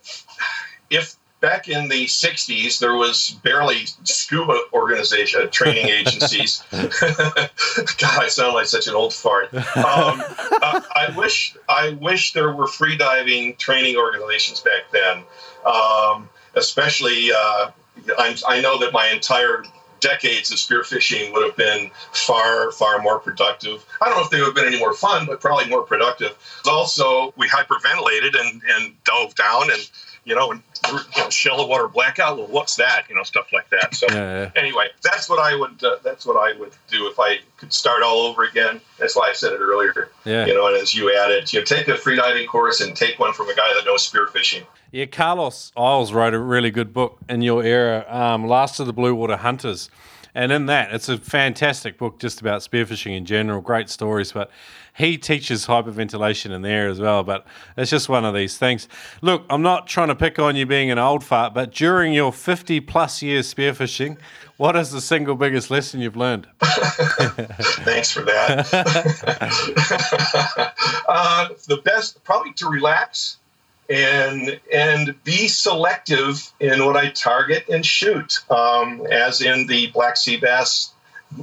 If back in the 60s, there was barely scuba organization, uh, training agencies. (laughs) (laughs) God, I sound like such an old fart. Um, I, I, wish I wish there were free diving training organizations back then. Um, especially, uh, i know that my entire decades of spearfishing would have been far, far more productive. I don't know if they would have been any more fun, but probably more productive. Also, we hyperventilated and, and dove down and you know, you know, shallow water blackout. Well, what's that? You know, stuff like that. So yeah, yeah. anyway, that's what I would uh, that's what I would do if I could start all over again. That's why I said it earlier. Yeah. You know, and as you added, you know, take a freediving course and take one from a guy that knows spearfishing. Yeah, Carlos Eyles wrote a really good book in your era, um, Last of the Blue Water Hunters. And in that, it's a fantastic book just about spearfishing in general, great stories. But he teaches hyperventilation in there as well. But it's just one of these things. Look, I'm not trying to pick on you being an old fart, but during your 50 plus years spearfishing, what is the single biggest lesson you've learned? (laughs) (laughs) Thanks for that. (laughs) uh, the best, probably to relax and and be selective in what I target and shoot. Um, as in the black sea bass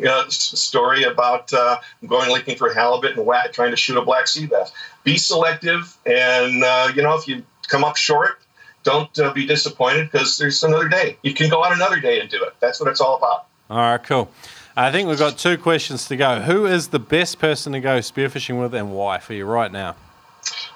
uh, story about uh, going looking for halibut and whack, trying to shoot a black sea bass. Be selective, and uh, you know if you come up short, don't uh, be disappointed because there's another day. You can go out another day and do it. That's what it's all about. All right, cool. I think we've got two questions to go. Who is the best person to go spearfishing with, and why for you right now?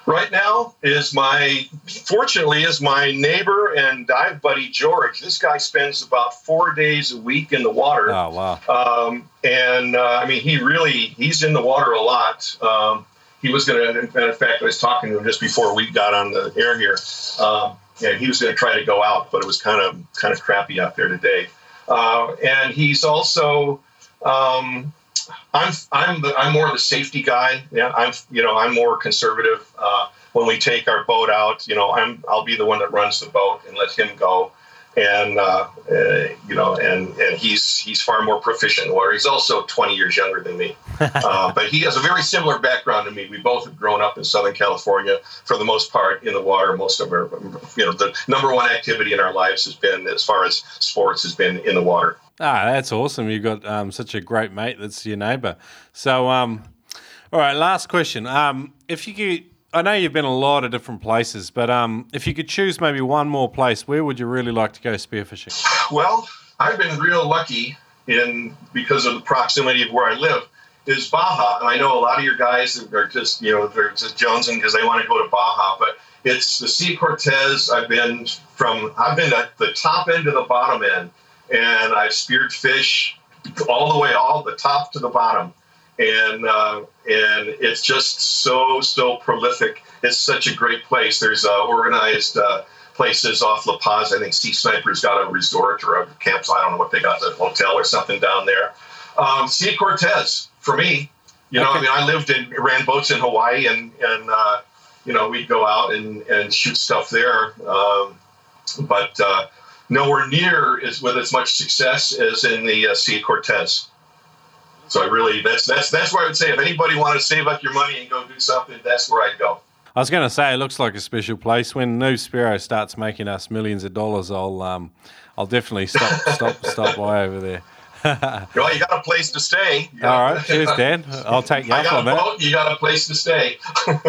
Right now is my fortunately is my neighbor and dive buddy George. This guy spends about four days a week in the water. Oh wow! Um, and uh, I mean, he really he's in the water a lot. Um, he was going to, in fact, I was talking to him just before we got on the air here. Um, and he was going to try to go out, but it was kind of kind of crappy out there today. Uh, and he's also um, I'm I'm the, I'm more the safety guy. Yeah, I'm you know I'm more conservative. Uh, when we take our boat out, you know I'm I'll be the one that runs the boat and let him go, and uh, uh, you know and and he's he's far more proficient in water. He's also 20 years younger than me, (laughs) uh, but he has a very similar background to me. We both have grown up in Southern California for the most part in the water. Most of our you know the number one activity in our lives has been as far as sports has been in the water. Ah, that's awesome. You've got um, such a great mate that's your neighbour. So, um, all right, last question. Um, if you could, I know you've been a lot of different places, but um, if you could choose maybe one more place, where would you really like to go spearfishing? Well, I've been real lucky in because of the proximity of where I live is Baja, and I know a lot of your guys are just you know they're just jonesing because they want to go to Baja, but it's the Sea Cortez. I've been from I've been at the top end to the bottom end and I've speared fish all the way, all the top to the bottom, and uh, and it's just so so prolific. It's such a great place. There's uh, organized uh, places off La Paz. I think Sea Sniper's got a resort or a campsite. I don't know what they got, a hotel or something down there. Um, Sea Cortez for me. You know, okay. I mean, I lived in ran boats in Hawaii, and and uh, you know we'd go out and and shoot stuff there. Um, but uh, nowhere near as with as much success as in the uh, Sea Cortez. So I really that's that's that's where I would say if anybody wanted to save up your money and go do something, that's where I'd go. I was going to say it looks like a special place. When Noob Spearo starts making us millions of dollars, I'll um, I'll definitely stop (laughs) stop stop by over there. (laughs) well, you got a place to stay. All right, cheers, Dan. I'll take you (laughs) up on that. Boat, you got a place to stay.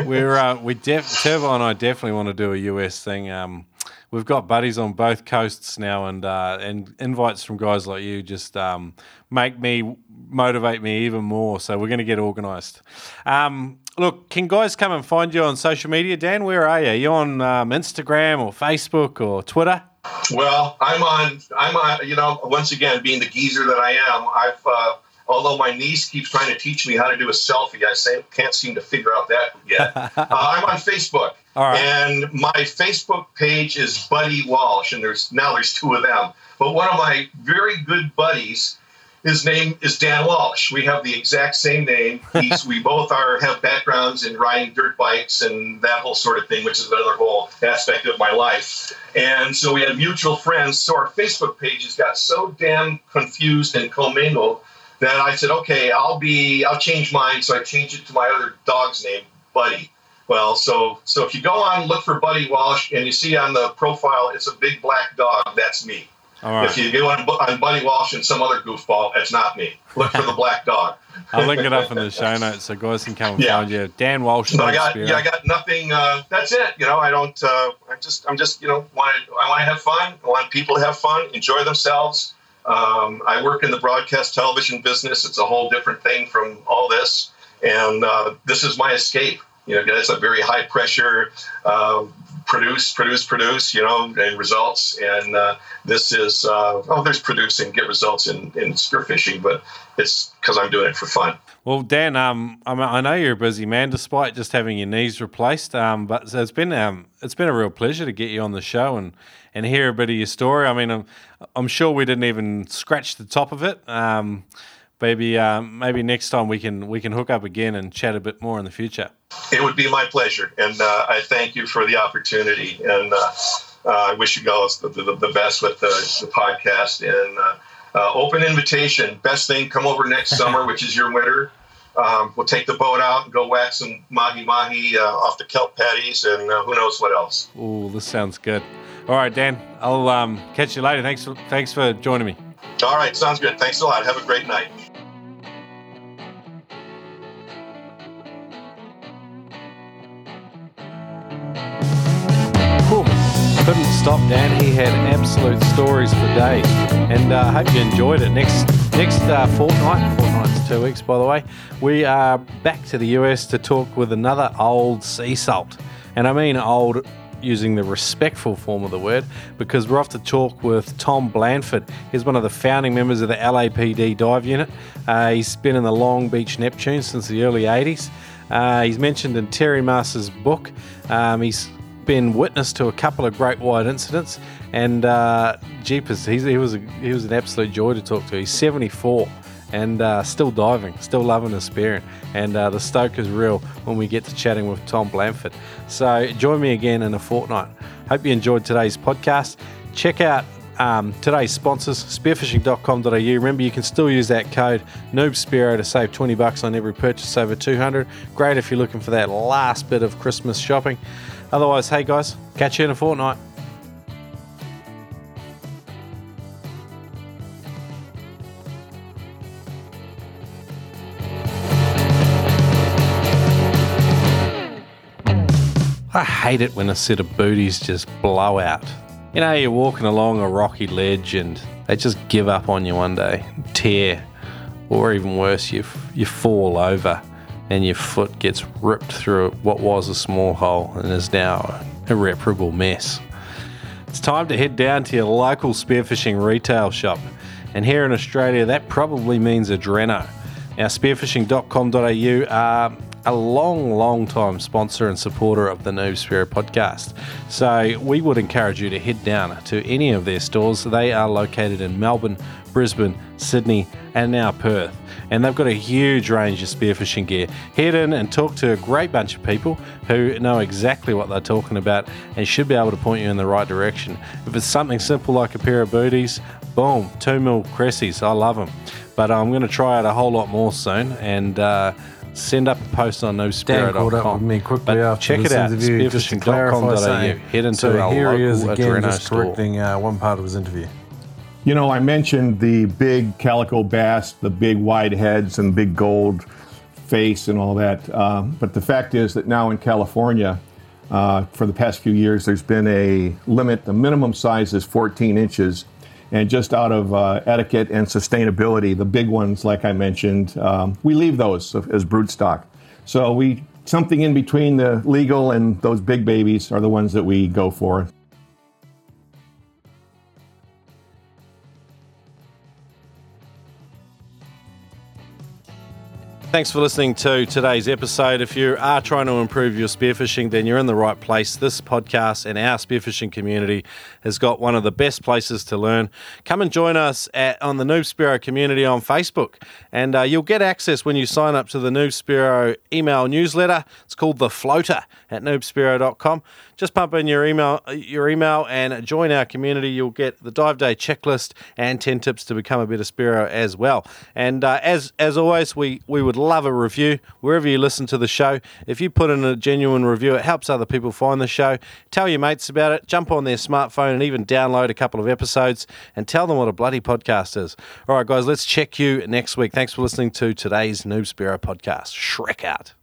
We're uh, we def- Turbo and I definitely want to do a US thing. Um, we've got buddies on both coasts now, and uh, and invites from guys like you just um, make me motivate me even more. So we're going to get organised. Um, look, can guys come and find you on social media, Dan? Where are you? Are you on um, Instagram or Facebook or Twitter? Well, I'm on. I'm on. You know, once again, being the geezer that I am, I've. Uh, Although my niece keeps trying to teach me how to do a selfie, I say, can't seem to figure out that yet. (laughs) uh, I'm on Facebook, and my Facebook page is Buddy Walsh, and there's now there's two of them. But one of my very good buddies his name is Dan Walsh. We have the exact same name. (laughs) He's, we both are have backgrounds in riding dirt bikes and that whole sort of thing, which is another whole aspect of my life. And so we had mutual friends. So our Facebook pages got so damn confused and commingled that I said, okay, I'll be, I'll change mine. So I changed it to my other dog's name, Buddy. Well, so so if you go on, look for Buddy Walsh, and you see on the profile, it's a big black dog. That's me. If you go on, on Buddy Walsh and some other goofball, it's not me. Look for the black dog. (laughs) I'll link it up in the show notes so guys can come and yeah. find you. Dan Walsh. So I got yeah, I got nothing. Uh, that's it. You know, I don't. Uh, I just I'm just you know want I want to have fun. I want people to have fun, enjoy themselves. Um, I work in the broadcast television business. It's a whole different thing from all this, and uh, this is my escape. You know, it's a very high pressure, uh, produce, produce, produce, you know, and results. And uh, this is, uh, oh, there's producing, get results in, in spearfishing, but it's because I'm doing it for fun. Well, Dan, um, I know you're a busy man, despite just having your knees replaced. Um, but it's been um, it's been a real pleasure to get you on the show and, and hear a bit of your story. I mean, I'm, sure we didn't even scratch the top of it. Um, maybe um, maybe next time we can we can hook up again and chat a bit more in the future. It would be my pleasure, and uh, I thank you for the opportunity. And uh, uh, I wish you guys the, the, the best with the, the podcast. And uh, uh, open invitation. Best thing, come over next (laughs) summer, which is your winter. Um, we'll take the boat out and go whack some mahi mahi uh, off the kelp patties, and who knows what else. Oh, this sounds good. All right, Dan. I'll um, catch you later. Thanks. For, thanks for joining me. All right, sounds good. Thanks a lot. Have a great night. couldn't stop Dan. He had absolute stories for days, and I uh, hope you enjoyed it. Next next uh, fortnight, fortnight's two weeks by the way, we are back to the US to talk with another old sea salt, and I mean old using the respectful form of the word because we're off to talk with Tom Blanford. He's one of the founding members of the LAPD dive unit. Uh, he's been in the Long Beach Neptune since the early 80s. Uh, he's mentioned in Terry Maas's book. Um, he's been witness to a couple of great white incidents, and uh, jeepers, he was a, he was an absolute joy to talk to. He's 74 and uh, still diving, still loving his spearing, and uh, the stoke is real when we get to chatting with Tom Blanford. So join me again in a fortnight. Hope you enjoyed today's podcast. Check out um, today's sponsors, spearfishing.com.au. Remember, you can still use that code NoobSpearo to save 20 bucks on every purchase over 200. Great if you're looking for that last bit of Christmas shopping. Otherwise, hey guys, catch you in a fortnight. I hate it when a set of booties just blow out. You know, you're walking along a rocky ledge and they just give up on you one day, tear, or even worse, you, you fall over and your foot gets ripped through what was a small hole and is now an irreparable mess. It's time to head down to your local spearfishing retail shop, and here in Australia, that probably means Adreno. Now, spearfishing.com.au are a long, long time sponsor and supporter of the Noob Spearo podcast. So we would encourage you to head down to any of their stores. They are located in Melbourne, Brisbane, Sydney, and now Perth and they've got a huge range of spearfishing gear. Head in and talk to a great bunch of people who know exactly what they're talking about and should be able to point you in the right direction. If it's something simple like a pair of booties, boom, two mil cressis, I love them. But I'm going to try out a whole lot more soon and. Uh, send up a post on noobspearo.com. me quickly but after check it out, spearfishing.com.au. Head into so our here local he is again, Adreno just store. correcting uh, one part of his interview. You know, I mentioned the big calico bass, the big wide heads, and big gold face and all that. Uh, but the fact is that now in California, uh, for the past few years, there's been a limit. The minimum size is 14 inches. And just out of uh, etiquette and sustainability, the big ones, like I mentioned, um, we leave those as brood stock. So we something in between the legal and those big babies are the ones that we go for. Thanks for listening to today's episode. If you are trying to improve your spearfishing, then you're in the right place. This podcast and our spearfishing community has got one of the best places to learn. Come and join us at, on the Noob Spearo community on Facebook, and uh, you'll get access when you sign up to the Noob Spearo email newsletter. It's called the Floater at noobspearo.com. Just pump in your email, your email, and join our community. You'll get the dive day checklist and ten tips to become a better Spearo as well. And uh, as as always, we we would love a review wherever you listen to the show. If you put in a genuine review, it helps other people find the show. Tell your mates about it. Jump on their smartphone and even download a couple of episodes and tell them what a bloody podcast is. All right, guys, let's check you next week. Thanks for listening to today's Noob Spearo podcast. Shrek out.